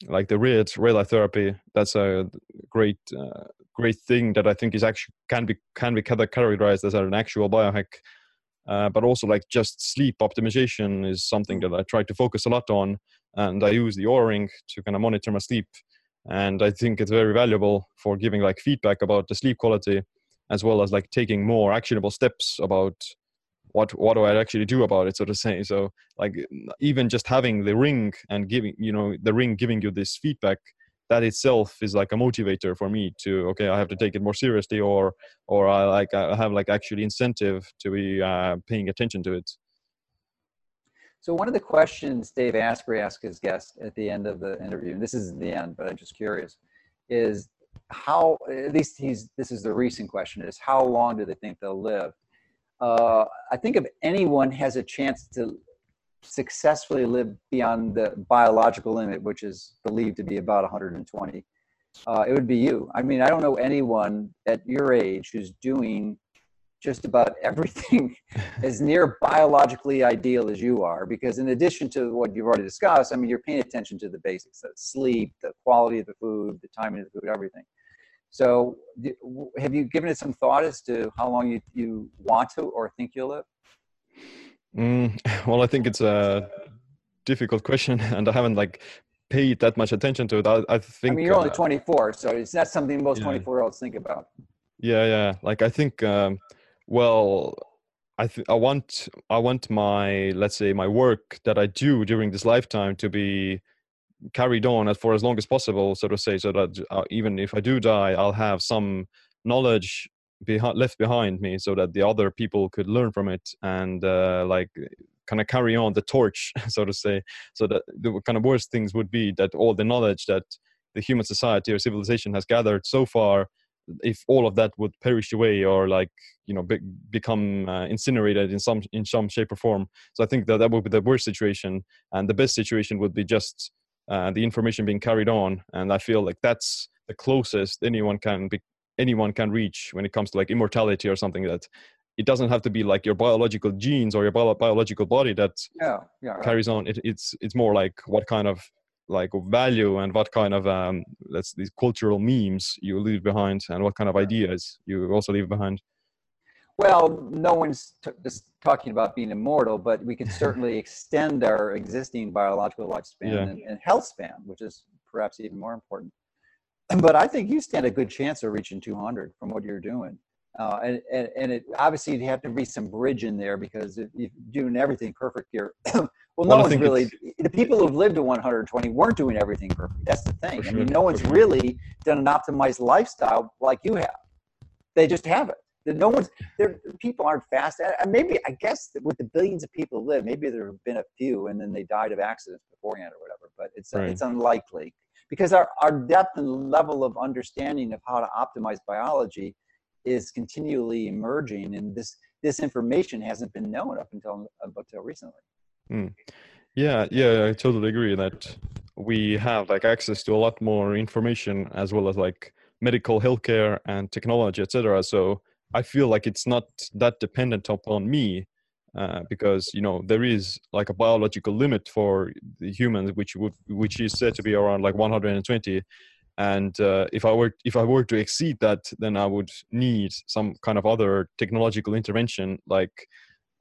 like the red red light therapy. That's a great uh, great thing that I think is actually can be can be categorized as an actual biohack. Uh, but also like just sleep optimization is something that I try to focus a lot on, and I use the Ring to kind of monitor my sleep, and I think it's very valuable for giving like feedback about the sleep quality, as well as like taking more actionable steps about what what do I actually do about it, so to say. So like even just having the ring and giving you know the ring giving you this feedback that itself is like a motivator for me to okay i have to take it more seriously or or i like i have like actually incentive to be uh, paying attention to it
so one of the questions dave asprey asked his guest at the end of the interview and this is the end but i'm just curious is how at least he's this is the recent question is how long do they think they'll live uh, I think if anyone has a chance to successfully live beyond the biological limit, which is believed to be about 120, uh, it would be you. I mean, I don't know anyone at your age who's doing just about everything as near biologically ideal as you are because in addition to what you've already discussed i mean you're paying attention to the basics the sleep the quality of the food the timing of the food everything so, have you given it some thought as to how long you, you want to or think you'll live?
Mm, well, I think it's a difficult question, and I haven't like paid that much attention to it. I, I think.
I mean, you're uh, only 24, so it's not something most 24 year olds think about.
Yeah, yeah. Like I think, um, well, I th- I want I want my let's say my work that I do during this lifetime to be carried on as for as long as possible, so to say, so that uh, even if I do die, I'll have some knowledge behind, left behind me, so that the other people could learn from it and uh, like kind of carry on the torch, so to say. So that the kind of worst things would be that all the knowledge that the human society or civilization has gathered so far if all of that would perish away or like you know be, become uh, incinerated in some in some shape or form so i think that that would be the worst situation and the best situation would be just uh, the information being carried on and i feel like that's the closest anyone can be anyone can reach when it comes to like immortality or something that it doesn't have to be like your biological genes or your bio- biological body that
yeah, yeah,
carries on. It, it's it's more like what kind of like value and what kind of um let's these cultural memes you leave behind and what kind of ideas you also leave behind
well, no one's t- just talking about being immortal, but we can certainly extend our existing biological lifespan yeah. and, and, health span, which is perhaps even more important. But I think you stand a good chance of reaching 200 from what you're doing. Uh, and, and, and it obviously you have to be some bridge in there because if you're doing everything perfect here, well, no well, one's really the people who've lived to 120 weren't doing everything perfect. That's the thing. Sure. I mean, no one's really done an optimized lifestyle like you have. They just haven't no one's there. People aren't fast. And maybe I guess with the billions of people who live, maybe there have been a few, and then they died of accidents beforehand or whatever. But it's right. it's unlikely because our our depth and level of understanding of how to optimize biology is continually emerging, and this this information hasn't been known up until up until recently.
Mm. Yeah, yeah, I totally agree that we have like access to a lot more information as well as like medical healthcare and technology, etc. So I feel like it's not that dependent upon me uh, because you know there is like a biological limit for the humans, which would which is said to be around like 120. And uh, if I were if I were to exceed that, then I would need some kind of other technological intervention, like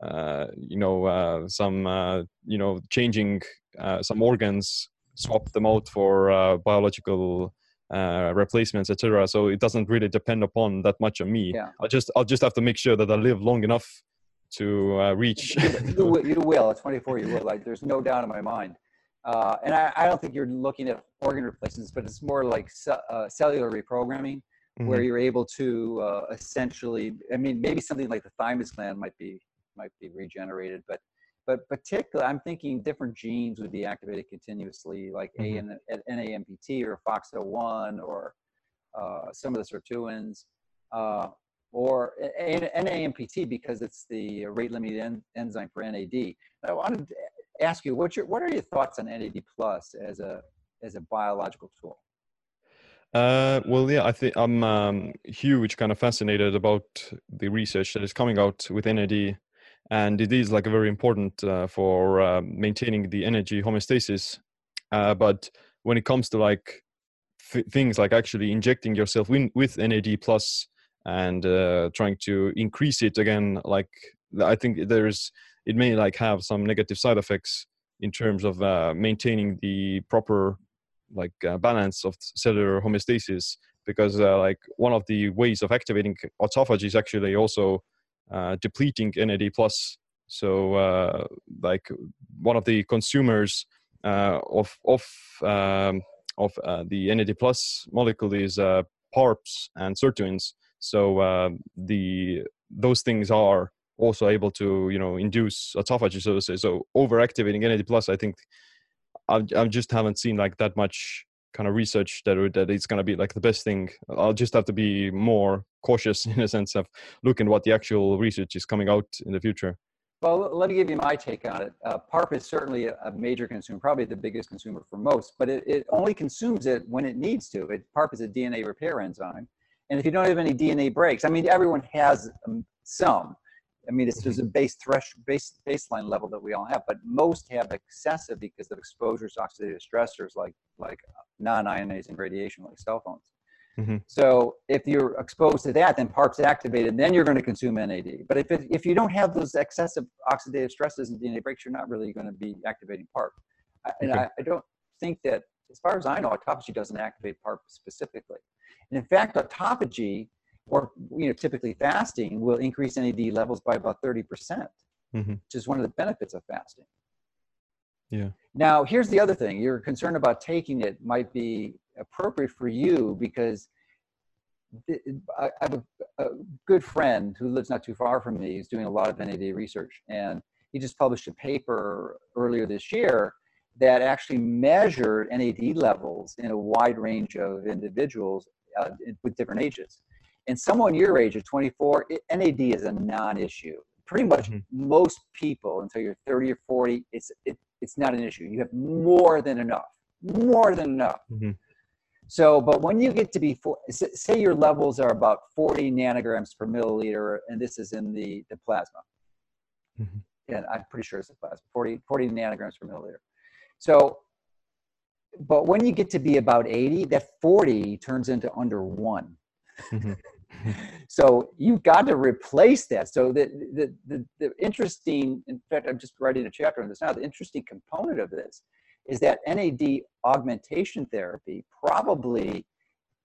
uh, you know uh, some uh, you know changing uh, some organs, swap them out for biological uh, replacements, etc. So it doesn't really depend upon that much on me. Yeah. I'll just I'll just have to make sure that I live long enough to uh, reach.
you, you, will at 24. You will. Like there's no doubt in my mind. Uh, and I, I, don't think you're looking at organ replacements, but it's more like uh, cellular reprogramming, mm-hmm. where you're able to uh, essentially. I mean, maybe something like the thymus gland might be might be regenerated, but but particularly I'm thinking different genes would be activated continuously, like mm-hmm. NAMPT or FOXO1 or uh, some of the sirtuins, uh, or NAMPT because it's the rate limiting en- enzyme for NAD. I wanted to ask you, what's your, what are your thoughts on NAD plus as a, as a biological tool?
Uh, well, yeah, I think I'm um, huge, kind of fascinated about the research that is coming out with NAD and it is like very important uh, for uh, maintaining the energy homeostasis. Uh, but when it comes to like th- things like actually injecting yourself in, with NAD plus and uh, trying to increase it again, like I think there's it may like have some negative side effects in terms of uh, maintaining the proper like uh, balance of cellular homeostasis because like one of the ways of activating autophagy is actually also depleting NAD plus. So uh, like one of the consumers uh, of of um, of uh, the NAD plus molecule is uh, PARPs and sirtuins. So the those things are also able to you know induce autophagy so to say. So overactivating NAD plus, I think I, I just haven't seen like that much kind of research that that it's to be like the best thing. I'll just have to be more cautious in a sense of looking what the actual research is coming out in the future.
Well, let me give you my take on it. Uh, PARP is certainly a, a, major consumer, probably the biggest consumer for most, but it, it only consumes it when it needs to. It, PARP is a DNA repair enzyme. And if you don't have any DNA breaks, I mean, everyone has um, some, I mean, it's there's a base thresh base baseline level that we all have, but most have excessive because of exposures to oxidative stressors like like non-ionizing radiation, like cell phones. Mm-hmm. So if you're exposed to that, then PARP's activated, then you're going to consume NAD. But if it, if you don't have those excessive oxidative stresses and DNA breaks, you're not really going to be activating PARP. And okay. I, I don't think that, as far as I know, autophagy doesn't activate PARP specifically. And in fact, autophagy or you know typically fasting will increase NAD levels by about 30%, mm-hmm. which is one of the benefits of fasting.
Yeah.
Now, here's the other thing. You're concerned about taking it might be appropriate for you because I have a, a, good friend who lives not too far from me. He's doing a lot of NAD research, and he just published a paper earlier this year that actually measured NAD levels in a wide range of individuals uh, with different ages and someone your age of 24, it, NAD is a non-issue. Pretty much mm-hmm. most people until you're 30 or 40, it's it, it's not an issue. You have more than enough, more than enough. Mm-hmm. So, but when you get to be, say your levels are about 40 nanograms per milliliter, and this is in the, the plasma. Mm-hmm. And I'm pretty sure it's the plasma, 40, 40 nanograms per milliliter. So, but when you get to be about 80, that 40 turns into under one. Mm-hmm. so you've got to replace that. So the, the, the, the, interesting, in fact, I'm just writing a chapter on this now. The interesting component of this is that NAD augmentation therapy probably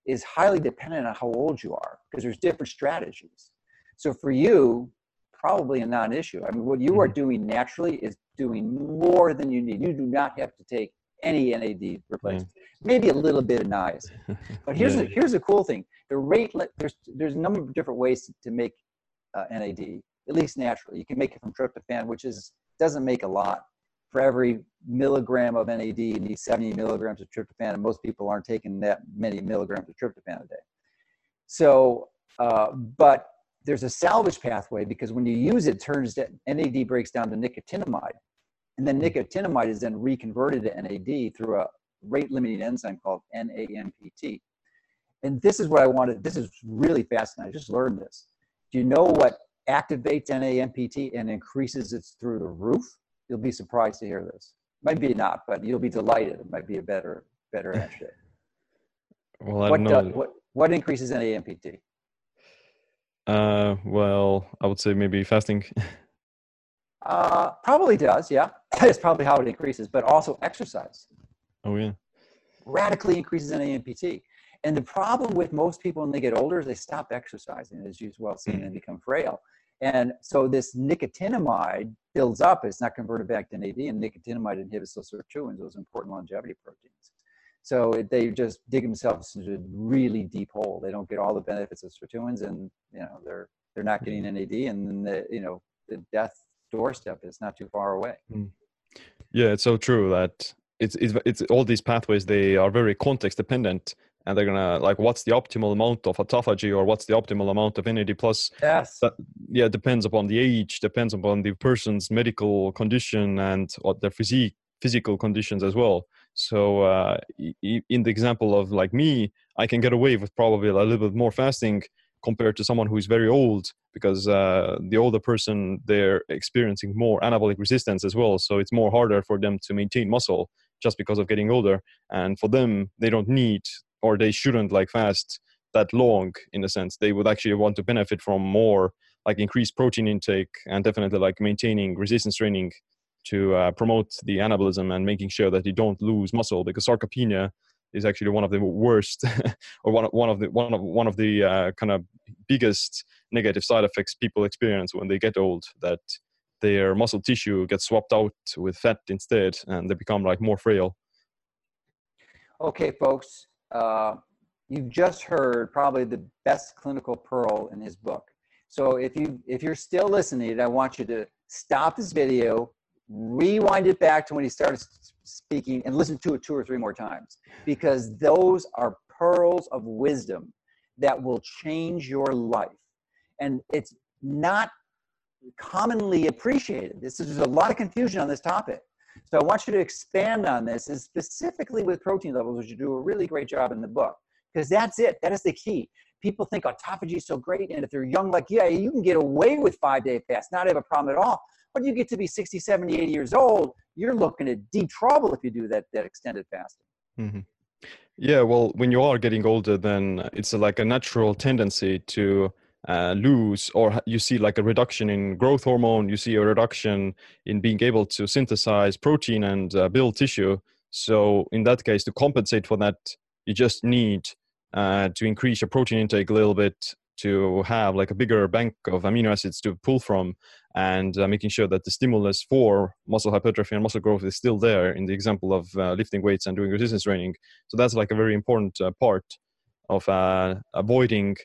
is highly dependent on how old you are because there's different strategies. So for you, probably a non-issue. I mean, what you are mm-hmm. doing naturally is doing more than you need. You do not have to take any NAD replacement. Maybe a little bit of NIAS. But here's yeah. the, here's the cool thing: the rate there's there's a number of different ways to make uh, NAD, at least naturally. You can make it from tryptophan, which is doesn't make a lot. For every milligram of NAD, you need 70 milligrams of tryptophan, and most people aren't taking that many milligrams of tryptophan a day. So, uh, but there's a salvage pathway because when you use it, it turns that NAD breaks down to nicotinamide, and then nicotinamide is then reconverted to NAD through a rate limiting enzyme called NAMPT. And this is what I wanted. This is really fascinating. I just learned this. Do you know what activates NAMPT and increases it through the roof? You'll be surprised to hear this. Might be not, but you'll be delighted. It might be a better better answer.
well, I
what,
don't know.
Does, what, what increases NAMPT?
Uh, well, I would say maybe fasting.
Uh, probably does, yeah. That's probably how it increases, but also exercise.
Oh, yeah.
Radically increases NAMPT. And the problem with most people when they get older is they stop exercising, as you've well seen, and become frail. And so this nicotinamide builds up, it's not converted back to NAD, and nicotinamide inhibits those sirtuins, those important longevity proteins. So they just dig themselves into a really deep hole. They don't get all the benefits of sirtuins, and you know they're they're not getting NAD, and then the you know the death doorstep is not too far away. Mm.
Yeah, it's so true that it's, it's it's all these pathways they are very context dependent and they're gonna like what's the optimal amount of autophagy or what's the optimal amount of NAD plus.
Yes.
That, yeah, depends upon the age, depends upon the person's medical condition and what their physique physical conditions as well. So uh, in the example of like me, I can get away with probably a little bit more fasting compared to someone who is very old because uh, the older person they're experiencing more anabolic resistance as well so it's more harder for them to maintain muscle just because of getting older. And for them, they don't need or they shouldn't like fast that long in a sense. They would actually want to benefit from more like increased protein intake and definitely like maintaining resistance training to uh, promote the anabolism and making sure that you don't lose muscle because sarcopenia is actually one of the worst or one of, one of the one of one of the uh, kind of biggest negative side effects people experience when they get old that their muscle tissue gets swapped out with fat instead and they become like more frail
okay folks uh, you've just heard probably the best clinical pearl in his book so if you if you're still listening i want you to stop this video rewind it back to when he started speaking and listen to it two or three more times because those are pearls of wisdom that will change your life. And it's not commonly appreciated. This is, there's a lot of confusion on this topic. So I want you to expand on this, and specifically with protein levels, which you do a really great job in the book, because that's it. That is the key. People think autophagy is so great, and if they're young, like yeah, you can get away with five day fast, not have a problem at all. But you get to be 60, 70, 80 years old, you're looking at deep trouble if you do that, that extended fasting.
Mm-hmm. Yeah, well, when you are getting older, then it's like a natural tendency to uh, lose, or you see like a reduction in growth hormone, you see a reduction in being able to synthesize protein and uh, build tissue. So, in that case, to compensate for that, you just need uh, to increase your protein intake a little bit to have like a bigger bank of amino acids to pull from and uh, making sure that the stimulus for muscle hypertrophy and muscle growth is still there in the example of uh, lifting weights and doing resistance training so that's like a very important uh, part of uh, avoiding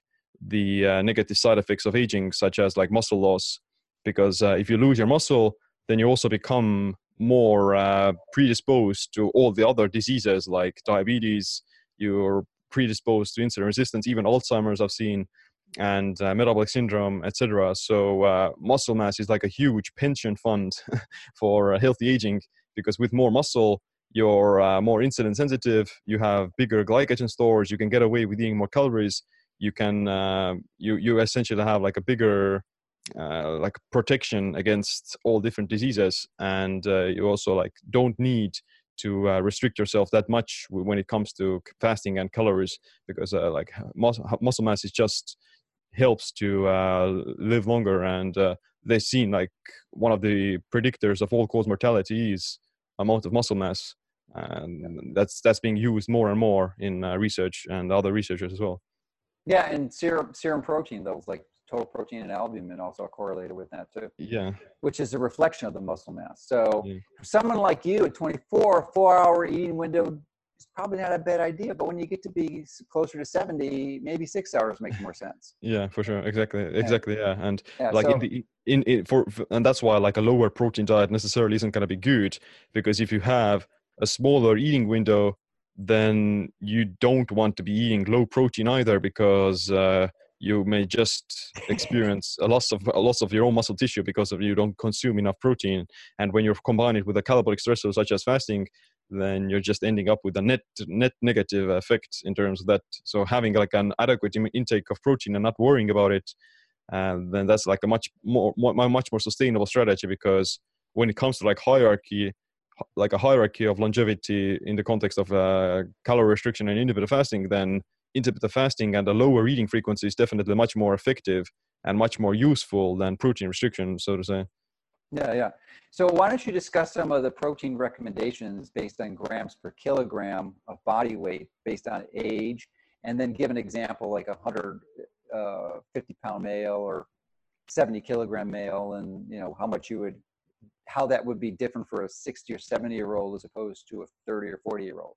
the uh, negative side effects of aging such as like muscle loss because uh, if you lose your muscle then you also become more predisposed to all the other diseases like diabetes you're predisposed to insulin resistance even alzheimer's i've seen and uh, metabolic syndrome, etc. So uh, muscle mass is like a huge pension fund for uh, healthy aging because with more muscle, you're uh, more insulin sensitive. You have bigger glycogen stores. You can get away with eating more calories. You can uh, you you essentially have like a bigger uh, like protection against all different diseases, and you also like don't need to uh, restrict yourself that much when it comes to fasting and calories because uh, like muscle, muscle mass is just helps to uh, live longer. And uh, they've seen like one of the predictors of all cause mortality is amount of muscle mass. And that's that's being used more and more in uh, research and other researchers as well
yeah and serum serum protein levels like total protein and albumin also correlated with that too
yeah
which is a reflection of the muscle mass so yeah. for someone like you at 24 four hour eating window is probably not a bad idea. But when you get to be closer to 70, maybe six hours makes more sense.
Yeah, for sure. Exactly. Exactly. Yeah. And yeah, like so, in the, in, in for, and that's why like a lower protein diet necessarily isn't going to be good because if you have a smaller eating window, then you don't want to be eating low protein either because, uh, you may just experience a loss of a loss of your own muscle tissue because of you don't consume enough protein. And when you combine it with a caloric stressor such as fasting, then you're just ending up with a net net negative effect in terms of that. So having like an adequate intake of protein and not worrying about it, uh, then that's like a much more much more sustainable strategy because when it comes to like hierarchy like a hierarchy of longevity in the context of uh, calorie restriction and intermittent fasting, then intermittent fasting and a lower eating frequency is definitely much more effective and much more useful than protein restriction, so to say.
Yeah, yeah. So why don't you discuss some of the protein recommendations based on grams per kilogram of body weight based on age, and then give an example like a 150 uh, pound male or 70 kilogram male, and you know how much you would, how that would be different for a 60 or 70 year old as opposed to a 30 or 40 year old.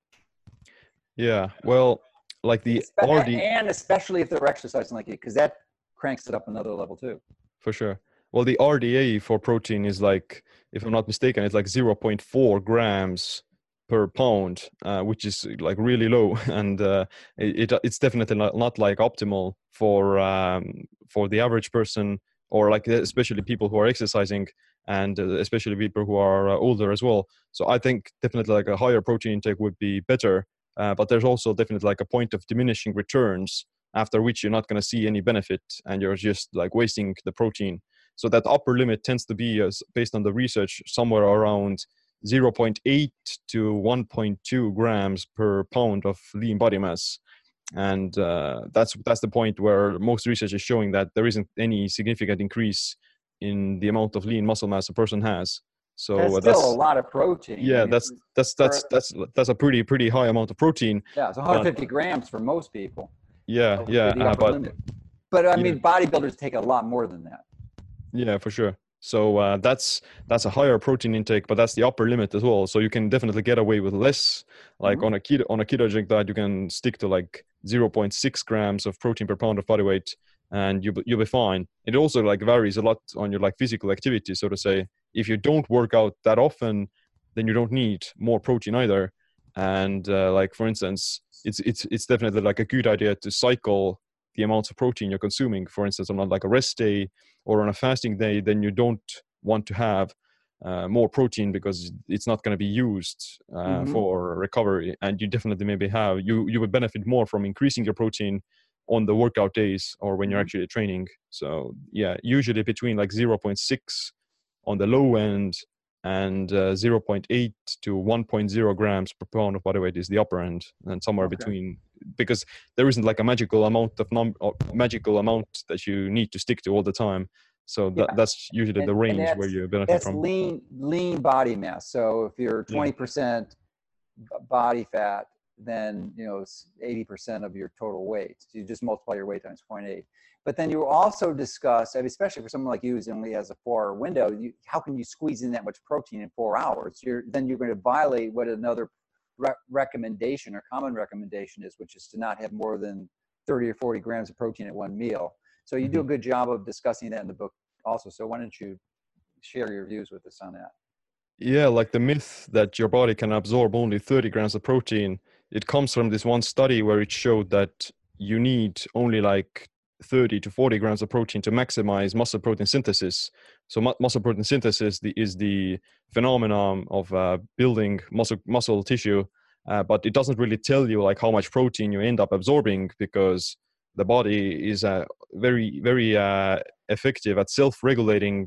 Yeah, well, like the
RD, and especially if they're exercising like you, because that cranks it up another level too.
For sure. Well, the RDA for protein is like, if I'm not mistaken, it's like 0.4 grams per pound, uh, which is like really low, and uh, it, it, it's definitely not, not like optimal for um, for the average person or like especially people who are exercising and uh, especially people who are uh, older as well. So I think definitely like a higher protein intake would be better, uh, but there's also definitely like a point of diminishing returns after which you're not going to see any benefit and you're just like wasting the protein. So that upper limit tends to be, as based on the research, somewhere around 0.8 to 1.2 grams per pound of lean body mass and uh, that's that's the point where most research is showing that there isn't any significant increase in the amount of lean muscle mass a person has so
that's,
that's
still a lot of protein
yeah that's that's that's that's that's a pretty pretty high amount of protein
yeah it's 150 but, grams for most people
yeah yeah uh, but limit.
but i mean bodybuilders take a lot more than that
yeah for sure so uh, that's that's a higher protein intake, but that's the upper limit as well. So you can definitely get away with less. Like mm-hmm. on a keto on a ketogenic diet, you can stick to like 0.6 grams of protein per pound of body weight, and you you'll be fine. It also like varies a lot on your like physical activity, so to say. If you don't work out that often, then you don't need more protein either. And uh, like for instance, it's it's it's definitely like a good idea to cycle the amounts of protein you're consuming. For instance, on like a rest day or on a fasting day, then you don't want to have uh, more protein because it's not going to be used uh, mm-hmm. for recovery. And you definitely maybe have you you would benefit more from increasing your protein on the workout days or when you're mm-hmm. actually training. So yeah, usually between like 0.6 on the low end and uh, 0.8 to 1.0 grams per pound of body weight is the upper end and somewhere okay. between because there isn't like a magical amount of num magical amount that you need to stick to all the time so that, yeah. that's usually and, the range where you benefit
that's
from
lean lean body mass so if you're 20% yeah. body fat then you know 80% of your total weight so you just multiply your weight times 0.8 but then you also discuss, especially for someone like you who only has a four-hour window, you, how can you squeeze in that much protein in four hours? You're, then you're going to violate what another re- recommendation or common recommendation is, which is to not have more than 30 or 40 grams of protein at one meal. So you do a mm-hmm. good job of discussing that in the book also. So why don't you share your views with us on that?
Yeah, like the myth that your body can absorb only 30 grams of protein, it comes from this one study where it showed that you need only like 30 to 40 grams of protein to maximize muscle protein synthesis. So mu- muscle protein synthesis the, is the phenomenon of uh, building muscle muscle tissue, uh, but it doesn't really tell you like how much protein you end up absorbing because the body is uh, very very uh, effective at self-regulating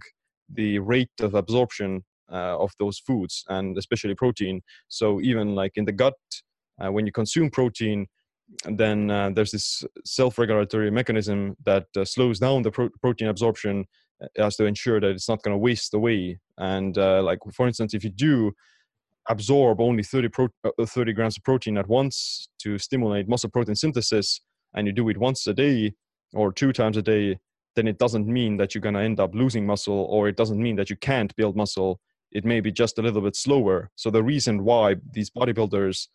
the rate of absorption uh, of those foods and especially protein. So even like in the gut, uh, when you consume protein, then uh, there's this self-regulatory mechanism that uh, slows down the pro- protein absorption uh, as to ensure that it's not going to waste away. And uh, like for instance if you do absorb only 30, pro- uh, 30 grams of protein at once to stimulate muscle protein synthesis and you do it once a day or two times a day then it doesn't mean that you're going to end up losing muscle or it doesn't mean that you can't build muscle. It may be just a little bit slower. So the reason why these bodybuilders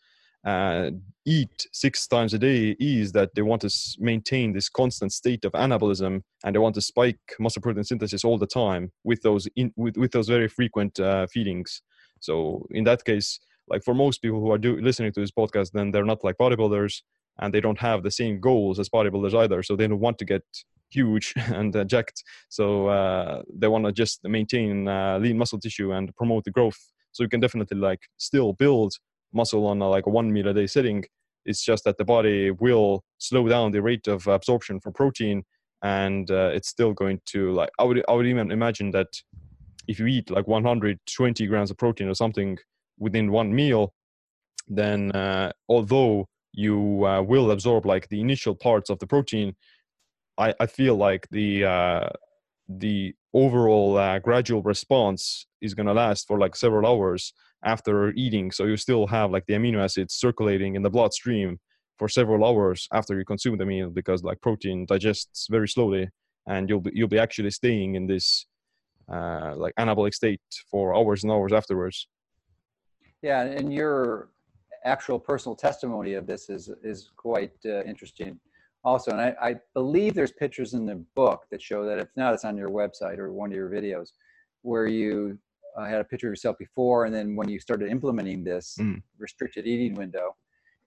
uh, eat six times a day is that they want to maintain this constant state of anabolism and they want to spike muscle protein synthesis all the time with those in, with, with those very frequent uh, feedings. So in that case like for most people who are do, listening to this podcast then they're not like bodybuilders and they don't have the same goals as bodybuilders either. So they don't want to get huge and uh, jacked. So uh, they want to just maintain uh, lean muscle tissue and promote the growth. So you can definitely like still build muscle on a, like a one meal a day sitting. It's just that the body will slow down the rate of absorption for protein, and uh, it's still going to like. I would I would even imagine that if you eat like 120 grams of protein or something within one meal, then uh, although you uh, will absorb like the initial parts of the protein, I, I feel like the uh, the overall uh, gradual response is going to last for like several hours after eating so you still have like the amino acids circulating in the bloodstream for several hours after you consume the meal because like protein digests very slowly and you'll be you'll be actually staying in this uh, like anabolic state for hours and hours afterwards.
Yeah and your actual personal testimony of this is is quite uh, interesting also and I, I believe there's pictures in the book that show that if not it's on your website or one of your videos where you uh, had a picture of yourself before, and then when you started implementing this mm. restricted eating window,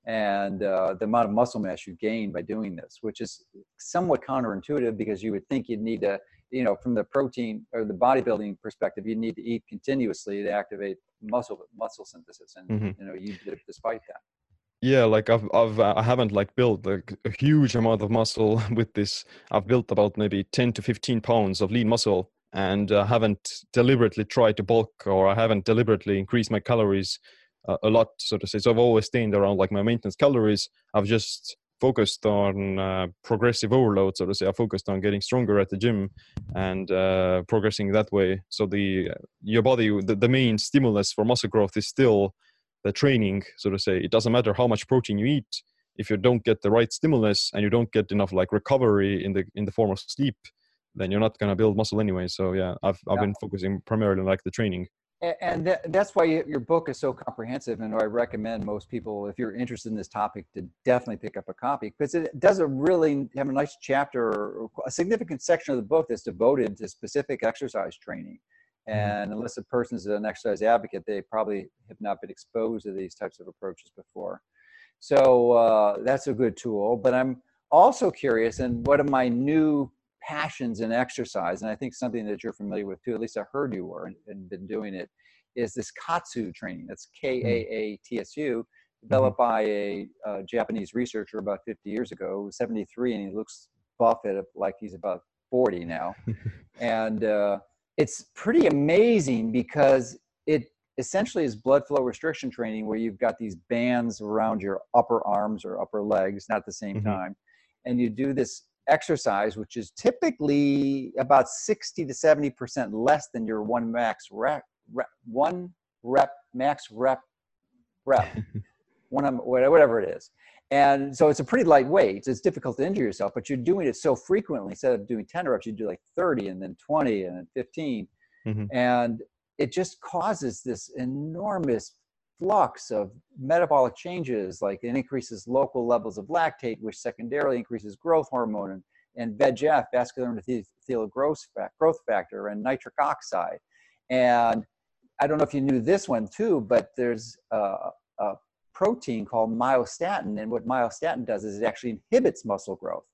and uh, the amount of muscle mass you gain by doing this, which is somewhat counterintuitive because you would think you'd need to, you know, from the protein or the bodybuilding perspective, you need to eat continuously to activate muscle muscle synthesis, and mm-hmm. you know, you did despite that.
Yeah, like I've I've uh, I haven't like built like a huge amount of muscle with this. I've built about maybe ten to fifteen pounds of lean muscle and I haven't deliberately tried to bulk or I haven't deliberately increased my calories uh, a lot, so to say. So I've always stayed around like my maintenance calories. I've just focused on uh, progressive overload, so to say. I focused on getting stronger at the gym and uh, progressing that way. So the your body, the, the main stimulus for muscle growth is still the training, so to say. It doesn't matter how much protein you eat if you don't get the right stimulus and you don't get enough like recovery in the in the form of sleep then you're not going to build muscle anyway so yeah i've, I've yeah. been focusing primarily on like the training
and that's why your book is so comprehensive and i recommend most people if you're interested in this topic to definitely pick up a copy because it does a really have a nice chapter or a significant section of the book that's devoted to specific exercise training mm-hmm. and unless a person is an exercise advocate they probably have not been exposed to these types of approaches before so uh, that's a good tool. But I'm also curious, and one of my new passions in exercise, and I think something that you're familiar with too, at least I heard you were and, and been doing it, is this KAATSU training. That's K A A T S U, mm-hmm. developed by a, a, Japanese researcher about 50 years ago, 73, and he looks buff at like he's about 40 now. and uh, it's pretty amazing because it essentially is blood flow restriction training where you've got these bands around your upper arms or upper legs, not at the same mm-hmm. time. And you do this exercise, which is typically about 60 to 70% less than your one max rep, rep one rep, max rep, rep, one whatever it is. And so it's a pretty lightweight. It's difficult to injure yourself, but you're doing it so frequently. Instead of doing 10 reps, you do like 30 and then 20 and then 15. Mm-hmm. And it just causes this enormous flux of metabolic changes like it increases local levels of lactate which secondarily increases growth hormone and, and VEGF vascular endothelial growth, growth factor and nitric oxide and i don't know if you knew this one too but there's a, a protein called myostatin and what myostatin does is it actually inhibits muscle growth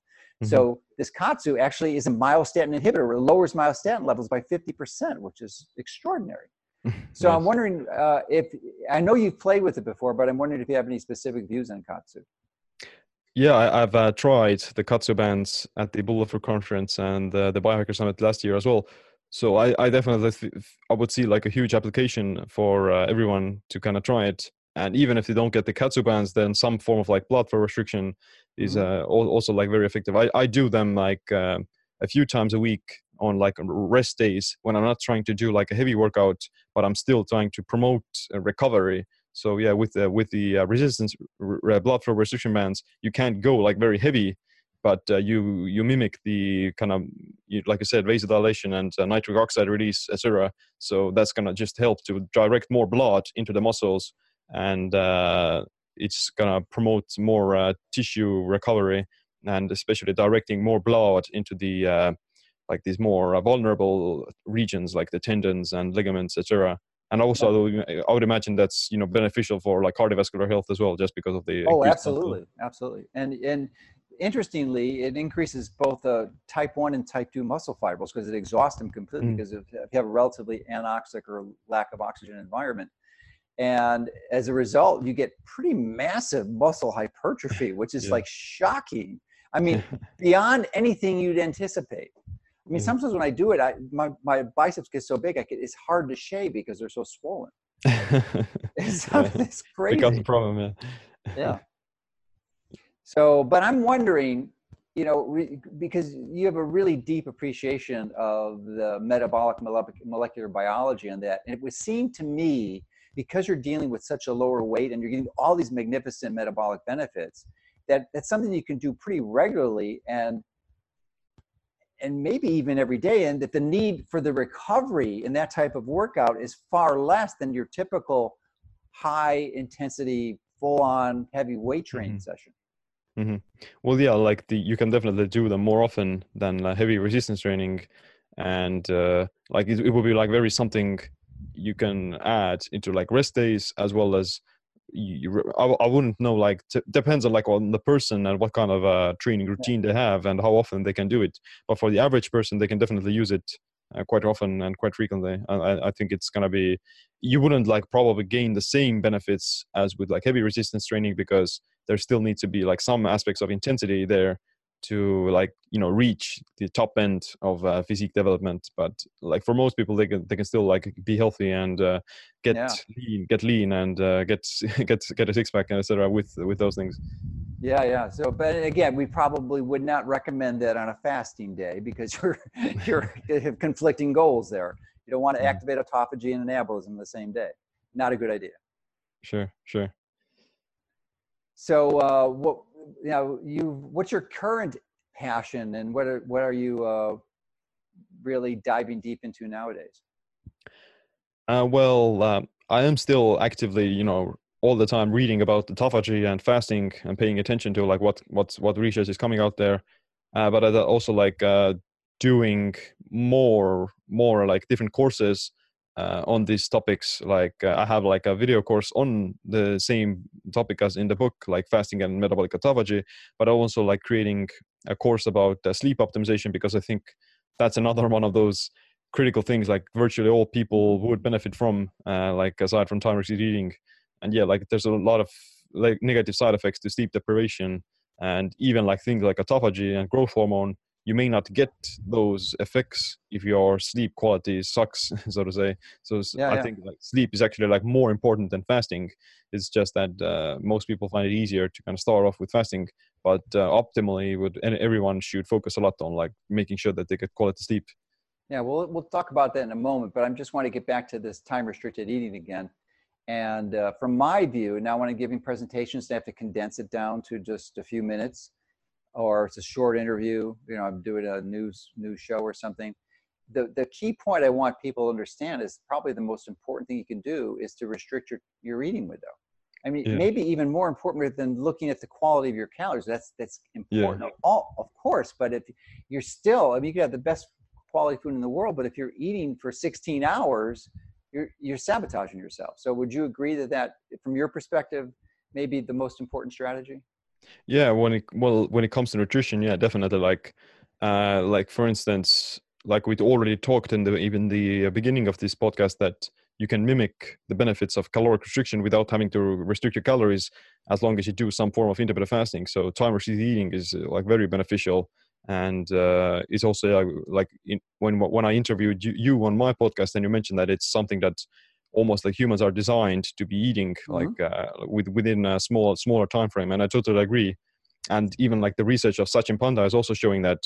Mm-hmm. So this KAATSU actually is a myostatin inhibitor. It lowers myostatin levels by 50%, which is extraordinary. So I'm wondering uh, if I know you've played with it before, but I'm wondering if you have any specific views on KAATSU.
Yeah, I, have uh, tried the KAATSU bands at the Bulletproof conference and uh, the Biohacker Summit last year as well. So I, I definitely th- I would see like a huge application for uh, everyone to kind of try it. And even if they don't get the KAATSU bands, then some form of like blood flow restriction is mm-hmm. uh, also like very effective. I, I do them like uh, a few times a week on like rest days when I'm not trying to do like a heavy workout, but I'm still trying to promote recovery. So yeah, with the with the uh, resistance r- blood flow restriction bands, you can't go like very heavy, but uh, you you mimic the kind of you, like I said vasodilation and uh, nitric oxide release, etc. So that's gonna just help to direct more blood into the muscles and uh, it's gonna promote more uh, tissue recovery and especially directing more blood into the uh, like these more uh, vulnerable regions like the tendons and ligaments etc and also i would imagine that's you know beneficial for like cardiovascular health as well just because of the
oh absolutely. Absolutely. And and interestingly it increases both the type 1 and type 2 muscle fibers because it exhausts them completely mm. because if, if you have a relatively anoxic or lack of oxygen environment. And as a result you get pretty massive muscle hypertrophy which is yeah. like shocking. I mean beyond anything you'd anticipate i mean mm. sometimes when i do it i my, my biceps get so big I it's hard to shave because they're so swollen. It's, yeah. it's crazy
becomes a problem yeah.
Yeah. So but i'm wondering you know re, because you have a really deep appreciation of the metabolic molecular biology and that and it would seem to me because you're dealing with such a lower weight and you're getting all these magnificent metabolic benefits that that's something you can do pretty regularly and and maybe even every day and that the need for the recovery in that type of workout is far less than your typical high intensity full on heavy weight training mm-hmm. session
mm-hmm. well yeah like the you can definitely do them more often than uh, heavy resistance training and uh, like it, it would be like very something you can add into like rest days as well as you, I, I wouldn't know like t- depends on like on the person and what kind of uh, training routine they have and how often they can do it. But for the average person they can definitely use it uh, quite often and quite frequently. I, I think it's gonna be you wouldn't like probably gain the same benefits as with like heavy resistance training because there still needs to be like some aspects of intensity there to like you know reach the top end of uh, physique development but like for most people they can they can still like be healthy and uh, get
Yeah.
lean get lean and uh, get get get a six pack and etc with with those things
Yeah, yeah. So, but again, we probably would not recommend that on a fasting day because you're you're you have conflicting goals there. You don't want to
Mhm.
activate autophagy and anabolism the same day. Not a good idea.
sure sure
So, uh, what you know, you what's your current passion and what are what are you uh, really diving deep into nowadays?
Uh, well, um, I am still actively, you know, all the time reading about the autophagy and fasting and paying attention to like what what what research is coming out there. Uh, but also like uh, doing more more like different courses uh, on these topics. Like uh, I have like a video course on the same topic as in the book, like fasting and metabolic autophagy. But also like creating a course about uh, sleep optimization because I think that's another one of those critical things like virtually all people would benefit from uh, like aside from time restricted eating and yeah like there's a lot of like negative side effects to sleep deprivation and even like things like autophagy and growth hormone you may not get those effects if your sleep quality sucks so to say so
Yeah,
i
yeah.
think like sleep is actually like more important than fasting it's just that uh, most people find it easier to kind of start off with fasting but uh, optimally would and everyone should focus a lot on like making sure that they get quality sleep
Yeah, we'll we'll talk about that in a moment, but I just want to get back to this time restricted eating again. And uh, from my view, now when I'm giving presentations, they have to condense it down to just a few minutes, or it's a short interview. You know, I'm doing a news news show or something. The the key point I want people to understand is probably the most important thing you can do is to restrict your your eating window. I mean,
Yeah.
maybe even more important than looking at the quality of your calories. That's that's important, of all of course. But if you're still, I mean, you could have the best quality food in the world, but if you're eating for 16 hours, you're you're sabotaging yourself. So would you agree that that, from your perspective, may be the most important strategy?
Yeah when it well when it comes to nutrition yeah definitely like uh like for instance like we already talked in the even the beginning of this podcast that you can mimic the benefits of caloric restriction without having to restrict your calories as long as you do some form of intermittent fasting. So time restricted eating is uh, like very beneficial and uh, it's also uh, like in, when when i interviewed you, you on my podcast and you mentioned that it's something that almost like humans are designed to be eating
Mhm.
like uh, with, within a small smaller time frame and i totally agree and even like the research of Sachin Panda is also showing that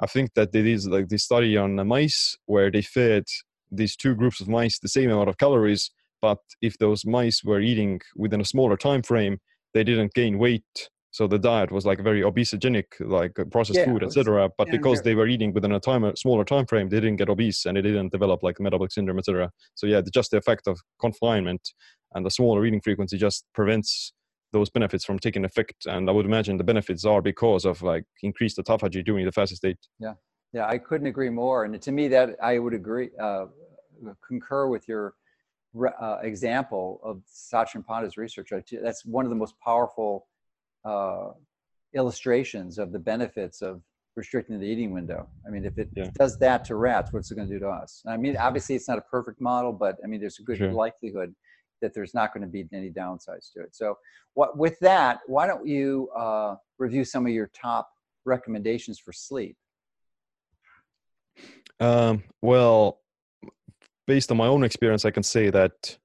I think that there is like this study on mice where they fed these two groups of mice the same amount of calories, but if those mice were eating within a smaller time frame, they didn't gain weight. So the diet was like very obesogenic, like uh, processed
Yeah,
food, etc. But
yeah,
because they were eating within a time a smaller time frame, they didn't get obese and they didn't develop like metabolic syndrome, etc. So yeah, the- just the effect of confinement and the smaller eating frequency just prevents those benefits from taking effect. And I would imagine the benefits are because of like increased autophagy during the fasted state.
Yeah, yeah I couldn't agree more. And to me, that I would agree, uh, concur with your uh, example of Sachin Panda's research. That's one of the most powerful uh, illustrations of the benefits of restricting the eating window. I mean, if it
Yeah.
does that to rats, what's it going to do to us? I mean, obviously, it's not a perfect model, but I mean, there's a good
Sure.
likelihood that there's not going to be any downsides to it. So, what with that, why don't you uh, review some of your top recommendations for sleep?
Um, well, based on my own experience, I can say that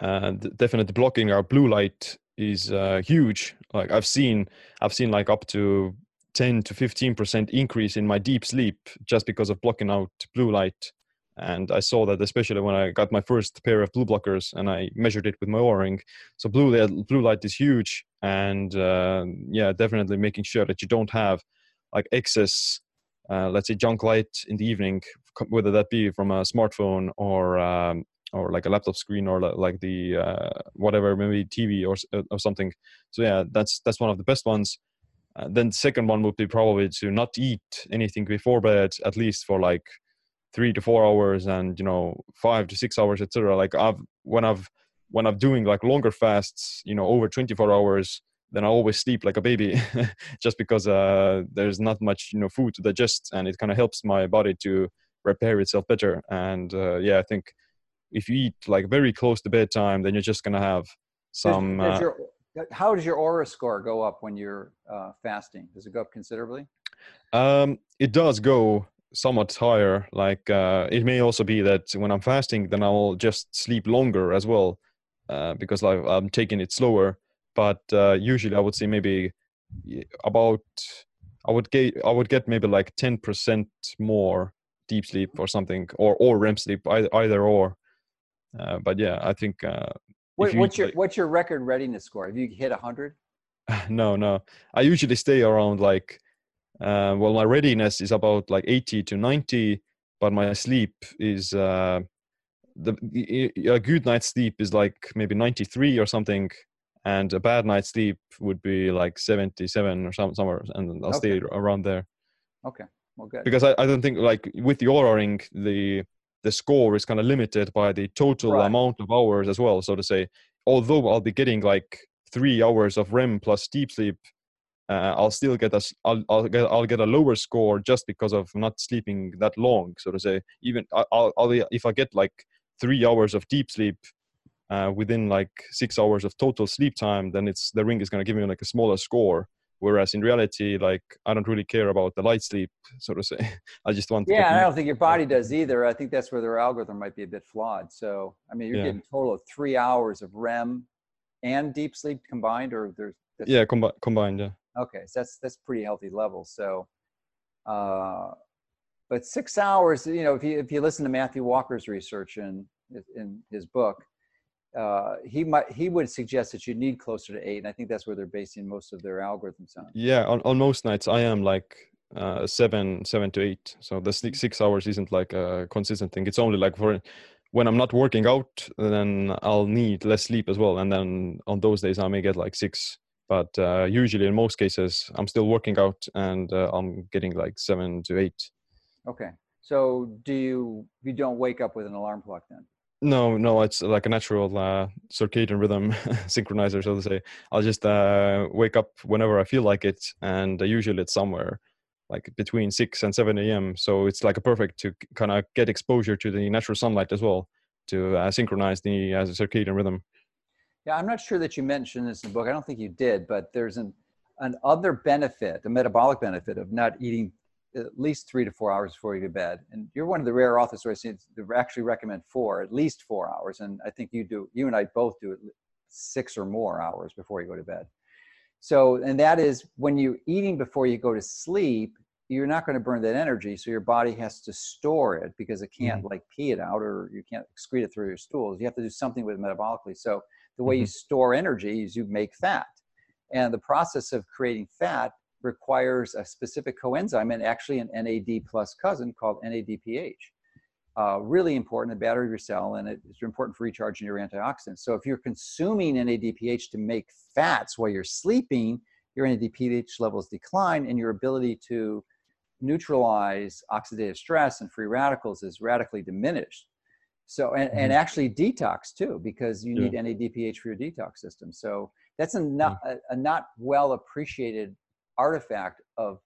uh, definitely blocking our blue light is uh, huge. Like I've seen, I've seen like up to ten to fifteen percent increase in my deep sleep just because of blocking out blue light. And I saw that especially when I got my first pair of blue blockers and I measured it with my Oura ring. So blue light, blue light is huge, and uh, yeah, definitely making sure that you don't have like excess uh, let's say junk light in the evening, whether that be from a smartphone or um, or like a laptop screen or like the uh, whatever maybe TV or uh, or something. So yeah, that's that's one of the best ones. Uh, then the second one would be probably to not eat anything before bed at least for like three to four hours and you know five to six hours etc like i've when i've when i'm doing like longer fasts you know over 24 hours then i always sleep like a baby just because uh, there's not much you know food to digest and it kind of helps my body to repair itself better and uh, yeah i think if you eat like very close to bedtime then you're just gonna have some
does
uh,
your- how does your Oura score go up when you're uh, fasting? Does it go up considerably?
Um, it does go somewhat higher. Like uh, it may also be that when I'm fasting, then I'll just sleep longer as well, uh, because like, I'm taking it slower. But uh, usually, I would say maybe about I would get I would get maybe like ten percent more deep sleep or something, or or REM sleep, either, either or. Uh, but yeah, I think. Uh,
what, what's your like, what's your record readiness score? Have you hit hundred?
no, no. I usually stay around like uh, well, my readiness is about like 80 to 90, but my sleep is uh, the a good night's sleep is like maybe 93 or something, and a bad night's sleep would be like 77 or some, somewhere, and I'll okay. stay around there.
Okay, well, good.
Because I, I don't think like with the Oura ring the the score is kind of limited by the total right. amount of hours as well, so to say. Although I'll be getting like three hours of REM plus deep sleep uh, I'll still get a I'll, I'll get I'll get a lower score just because of not sleeping that long. So to say, even I'll, I'll if I get like three hours of deep sleep uh, within like six hours of total sleep time, then it's the ring is going to give me like a smaller score. Whereas in reality, like I don't really care about the light sleep, so to say. I just want.
Yeah, I don't think your body does either. I think that's where their algorithm might be a bit flawed. So I mean, you're yeah. getting total of three hours of REM and deep sleep combined, or there's.
Yeah, combi- combined. Yeah.
Okay, so that's that's pretty healthy level. So, uh, but six hours, you know, if you if you listen to Matthew Walker's research in in his book, uh, he might he would suggest that you need closer to eight, and I think that's where they're basing most of their algorithms on.
Yeah, on, on most nights I am like uh, seven seven to eight, so the six, six hours isn't like a consistent thing. It's only like for when I'm not working out, then I'll need less sleep as well, and then on those days I may get like six. But uh, usually in most cases i'm still working out and uh, i'm getting like seven to eight.
Okay. So do you you don't wake up with an alarm clock then
no no it's like a natural uh, circadian rhythm synchronizer so to say i'll just uh, wake up whenever i feel like it and usually it's somewhere like between 6 and 7 a.m so it's like a perfect to kind of get exposure to the natural sunlight as well to uh, synchronize the uh, circadian rhythm
yeah, I'm not sure that you mentioned this in the book. I don't think you did, but there's an, an other benefit, a metabolic benefit of not eating at least three to four hours before you go to bed. And you're one of the rare authors who I see actually recommend four, at least four hours. And I think you do, you and I both do it six or more hours before you go to bed. So, and that is when you're eating before you go to sleep, you're not going to burn that energy. So your body has to store it because it can't mm-hmm. like pee it out or you can't excrete it through your stools. You have to do something with it metabolically. So the way mm-hmm. you store energy is you make fat. And the process of creating fat requires a specific coenzyme and actually an NAD plus cousin called NADPH. Uh, really important, the battery of your cell, and it's important for recharging your antioxidants. So if you're consuming NADPH to make fats while you're sleeping, your NADPH levels decline and your ability to neutralize oxidative stress and free radicals is radically diminished. So, and, mm-hmm. and actually detox too, because you need. NADPH for your detox system. So that's a not, a, a not well appreciated artifact of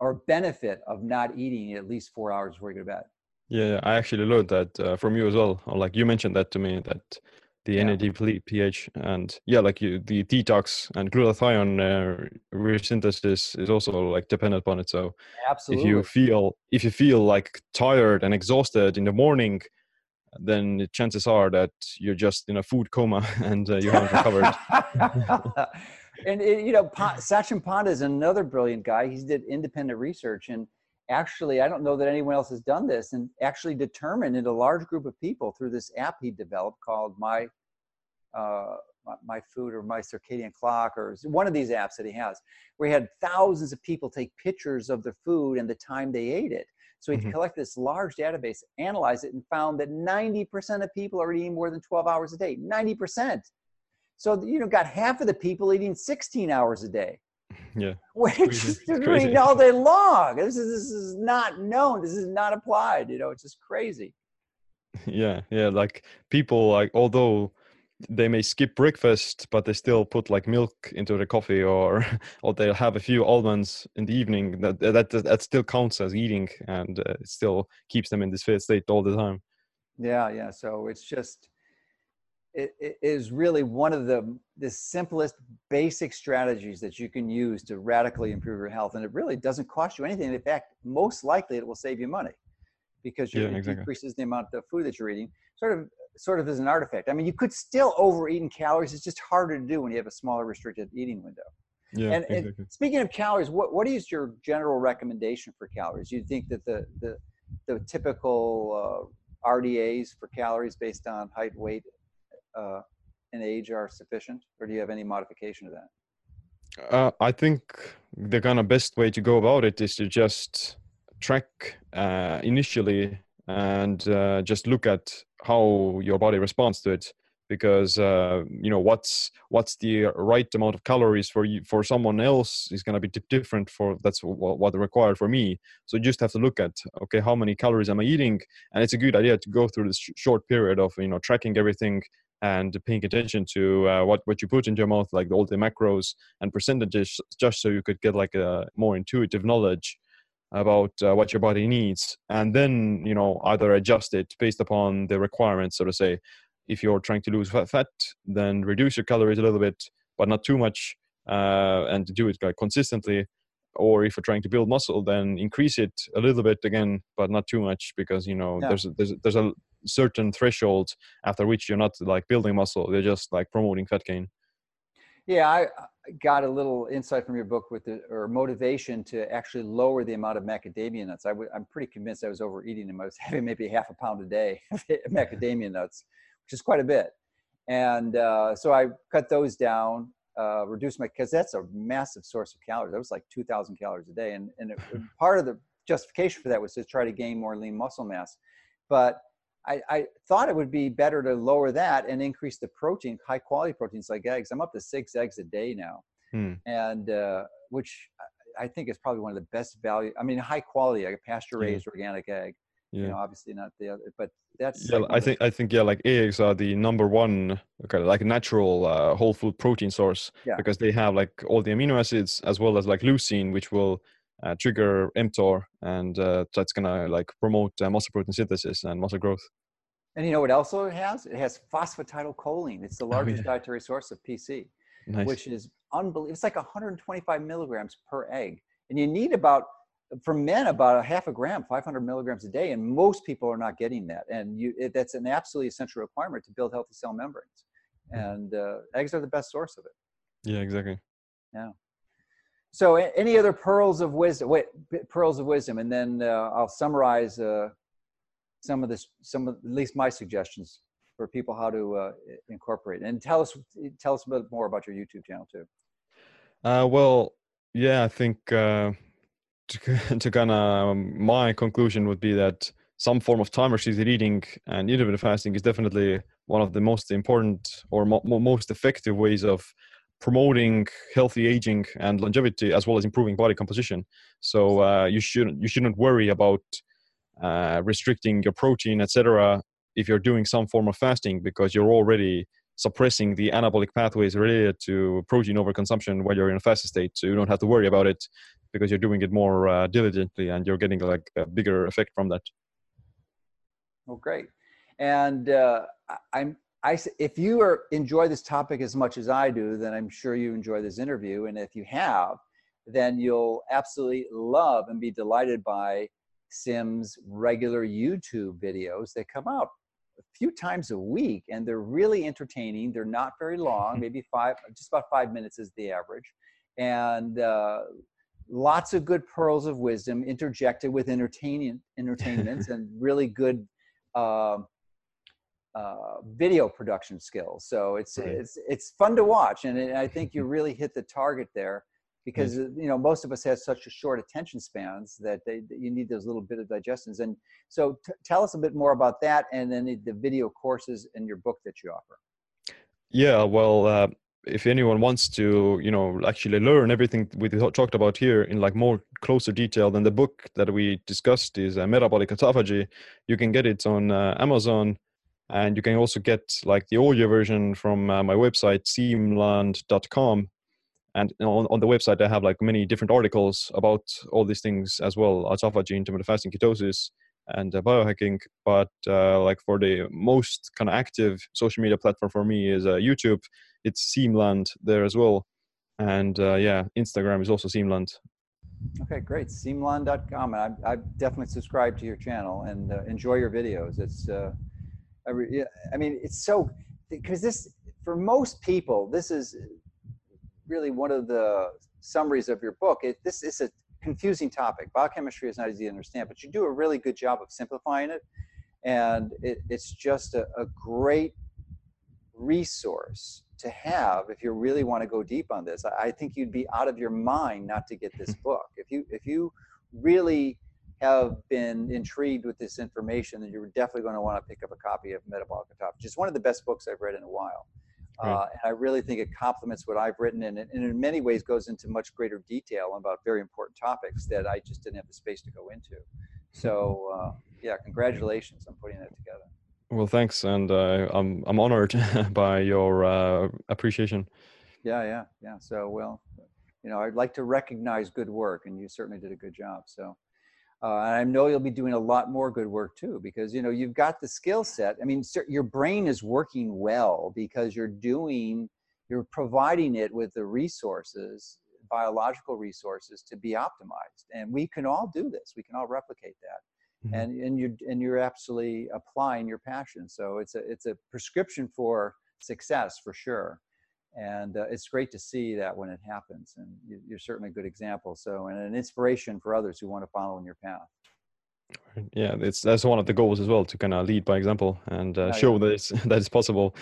or benefit of not eating at least four hours before you go to bed.
Yeah, I actually learned that uh, from you as well. Or like you mentioned that to me that the yeah. NADPH and yeah, like you, the detox and glutathione uh, resynthesis is also like dependent upon it. So
Absolutely.
if you feel if you feel like tired and exhausted in the morning, then chances are that you're just in a food coma and uh, you haven't recovered.
and it, you know, pa- Sachin Panda is another brilliant guy. He did independent research and actually, I don't know that anyone else has done this, and actually determined in a large group of people through this app he developed called My uh, my food or my circadian clock or one of these apps that he has where he had thousands of people take pictures of their food and the time they ate it so he mm-hmm. collected this large database, analyzed it, and found that 90% of people are eating more than 12 hours a day. 90%. So you know, got half of the people eating 16 hours a day.
Yeah.
Which is eating all day long. This is this is not known. This is not applied. You know, it's just crazy.
Yeah, yeah. Like people like although they may skip breakfast but they still put like milk into the coffee or or they'll have a few almonds in the evening that that that still counts as eating and uh, it still keeps them in this fed state all the time
yeah yeah so it's just is really one of the the simplest basic strategies that you can use to radically improve your health. And it really doesn't cost you anything. In fact most likely it will save you money because
Yeah,
it
exactly.
decreases the amount of food that you're eating sort of sort of as an artifact. I mean you could still overeat in calories. It's just harder to do when you have a smaller restricted eating window.
Yeah,
and, and speaking of calories, what, what is your general recommendation for calories? You think that the the, the typical uh, RDAs for calories based on height, weight, uh, and age are sufficient, or do you have any modification of that?
Uh, I think the kind of best way to go about it is to just track uh, initially and uh, just look at how your body responds to it because uh, you know what's what's the right amount of calories for you for someone else is going to be different for that's what, what required for me so you just have to look at okay how many calories am i eating and it's a good idea to go through this sh- short period of you know tracking everything and paying attention to uh, what what you put into your mouth like all the macros and percentages just so you could get like a more intuitive knowledge about uh, what your body needs. And then you know either adjust it based upon the requirements so to say. If you're trying to lose fat then reduce your calories a little bit but not too much uh, and do it like consistently or if you're trying to build muscle then increase it a little bit again but not too much because you know
Yeah.
there's a, there's a, there's a certain threshold after which you're not like building muscle you're just like promoting fat gain
Yeah, I I got a little insight from your book with the or motivation to actually lower the amount of macadamia nuts. I w- I'm pretty convinced I was overeating them. I was having maybe half a pound a day of macadamia nuts, which is quite a bit. And uh, so I cut those down, uh, reduced my because that's a massive source of calories. That was like 2,000 calories a day, and and it, part of the justification for that was to try to gain more lean muscle mass. But I, I thought it would be better to lower that and increase the protein, high quality proteins like eggs. I'm up to six eggs a day now,
Hmm.
and uh, which I- I think is probably one of the best value. I mean, high quality, like a pasture raised organic egg.
Yeah
You know, obviously not the other, but that's
yeah
like
i think i think yeah like eggs are the number one okay like natural uh, whole food protein source
Yeah.
because they have like all the amino acids as well as like leucine which will uh, trigger mTOR and uh, that's gonna like promote uh, muscle protein synthesis and muscle growth
And you know what else it has? It has phosphatidylcholine. It's the largest
Oh, yeah.
dietary source of PC.
nice
which is unbelievable. It's like 125 milligrams per egg, and you need about for men about a half a gram, 500 milligrams a day, and most people are not getting that. And you, it, that's an absolutely essential requirement to build healthy cell membranes. And uh, eggs are the best source of it.
yeah exactly Yeah.
So, a- any other pearls of wisdom? Wait, pearls of wisdom, and then uh, I'll summarize uh, some of this, some of at least my suggestions for people how to uh, incorporate. And tell us, tell us a bit more about your YouTube channel too.
Uh, well, yeah, I think uh, to, to kind of um, my conclusion would be that some form of time restricted eating and intermittent fasting is definitely one of the most important or mo- mo- most effective ways of promoting healthy aging and longevity as well as improving body composition. So uh, you shouldn't you shouldn't worry about uh, restricting your protein, etc. If you're doing some form of fasting because you're already suppressing the anabolic pathways related to protein overconsumption while you're in a fasted state. So you don't have to worry about it because you're doing it more uh, diligently and you're getting like a bigger effect from that.
Well, great. And uh, I'm, I, if you are enjoy this topic as much as I do, then I'm sure you enjoy this interview. And if you have, then you'll absolutely love and be delighted by Siim's regular YouTube videos that come out a few times a week, and they're really entertaining. They're not very long, maybe five, just about five minutes is the average, and uh, lots of good pearls of wisdom interjected with entertaining entertainments and really good um, uh, video production skills. So it's
Right.
it's it's fun to watch, and it- I think you really hit the target there because uh, you know most of us have such a short attention spans that they that you need those little bit of digestions. And so t- tell us a bit more about that, and then the- the video courses and your book that you offer.
Yeah, well, uh, if anyone wants to, you know, actually learn everything we talked about here in like more closer detail than the book that we discussed is uh, Metabolic Autophagy, you can get it on uh, Amazon. And you can also get like the audio version from uh, my website, siimland.com. And on, on the website, I have like many different articles about all these things as well autophagy, intermittent fasting, ketosis. and uh, biohacking. But uh, like for the most kind of active social media platform for me is uh, YouTube. It's Siimland there as well, and uh, yeah, Instagram is also Siimland.
Okay, great. Siimland.com. And I, I definitely subscribe to your channel and uh, enjoy your videos. It's, uh, I, I mean, it's so, because this, for most people, this is really one of the summaries of your book. It, this is a confusing topic. Biochemistry is not easy to understand, but you do a really good job of simplifying it. And it, it's just a, a great resource to have if you really want to go deep on this. I, I think you'd be out of your mind not to get this book. If you if you really have been intrigued with this information, then you're definitely going to want to pick up a copy of Metabolic Autophagy. It's one of the best books I've read in a while. Right. Uh, and I really think it complements what I've written and, and in many ways goes into much greater detail about very important topics that I just didn't have the space to go into. So uh, yeah, congratulations on putting that together.
Well, thanks, and uh, I'm I'm honored by your uh, appreciation.
Yeah, yeah, yeah. So well, you know, I'd like to recognize good work, and you certainly did a good job. So. Uh, and I know you'll be doing a lot more good work too, because you know you've got the skill set. I mean, your brain is working well because you're doing, you're providing it with the resources, biological resources, to be optimized. And we can all do this. We can all replicate that. Mm-hmm. And and you and you're absolutely applying your passion. So it's a it's a prescription for success for sure and uh, it's great to see that when it happens and you, are certainly a good example so and an inspiration for others who want to follow in your path
yeah it's that's one of the goals as well to kind of lead by example and uh, show yeah. that it's that it's possible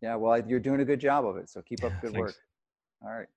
yeah well you're doing a good job of it so keep up good Thanks. work all right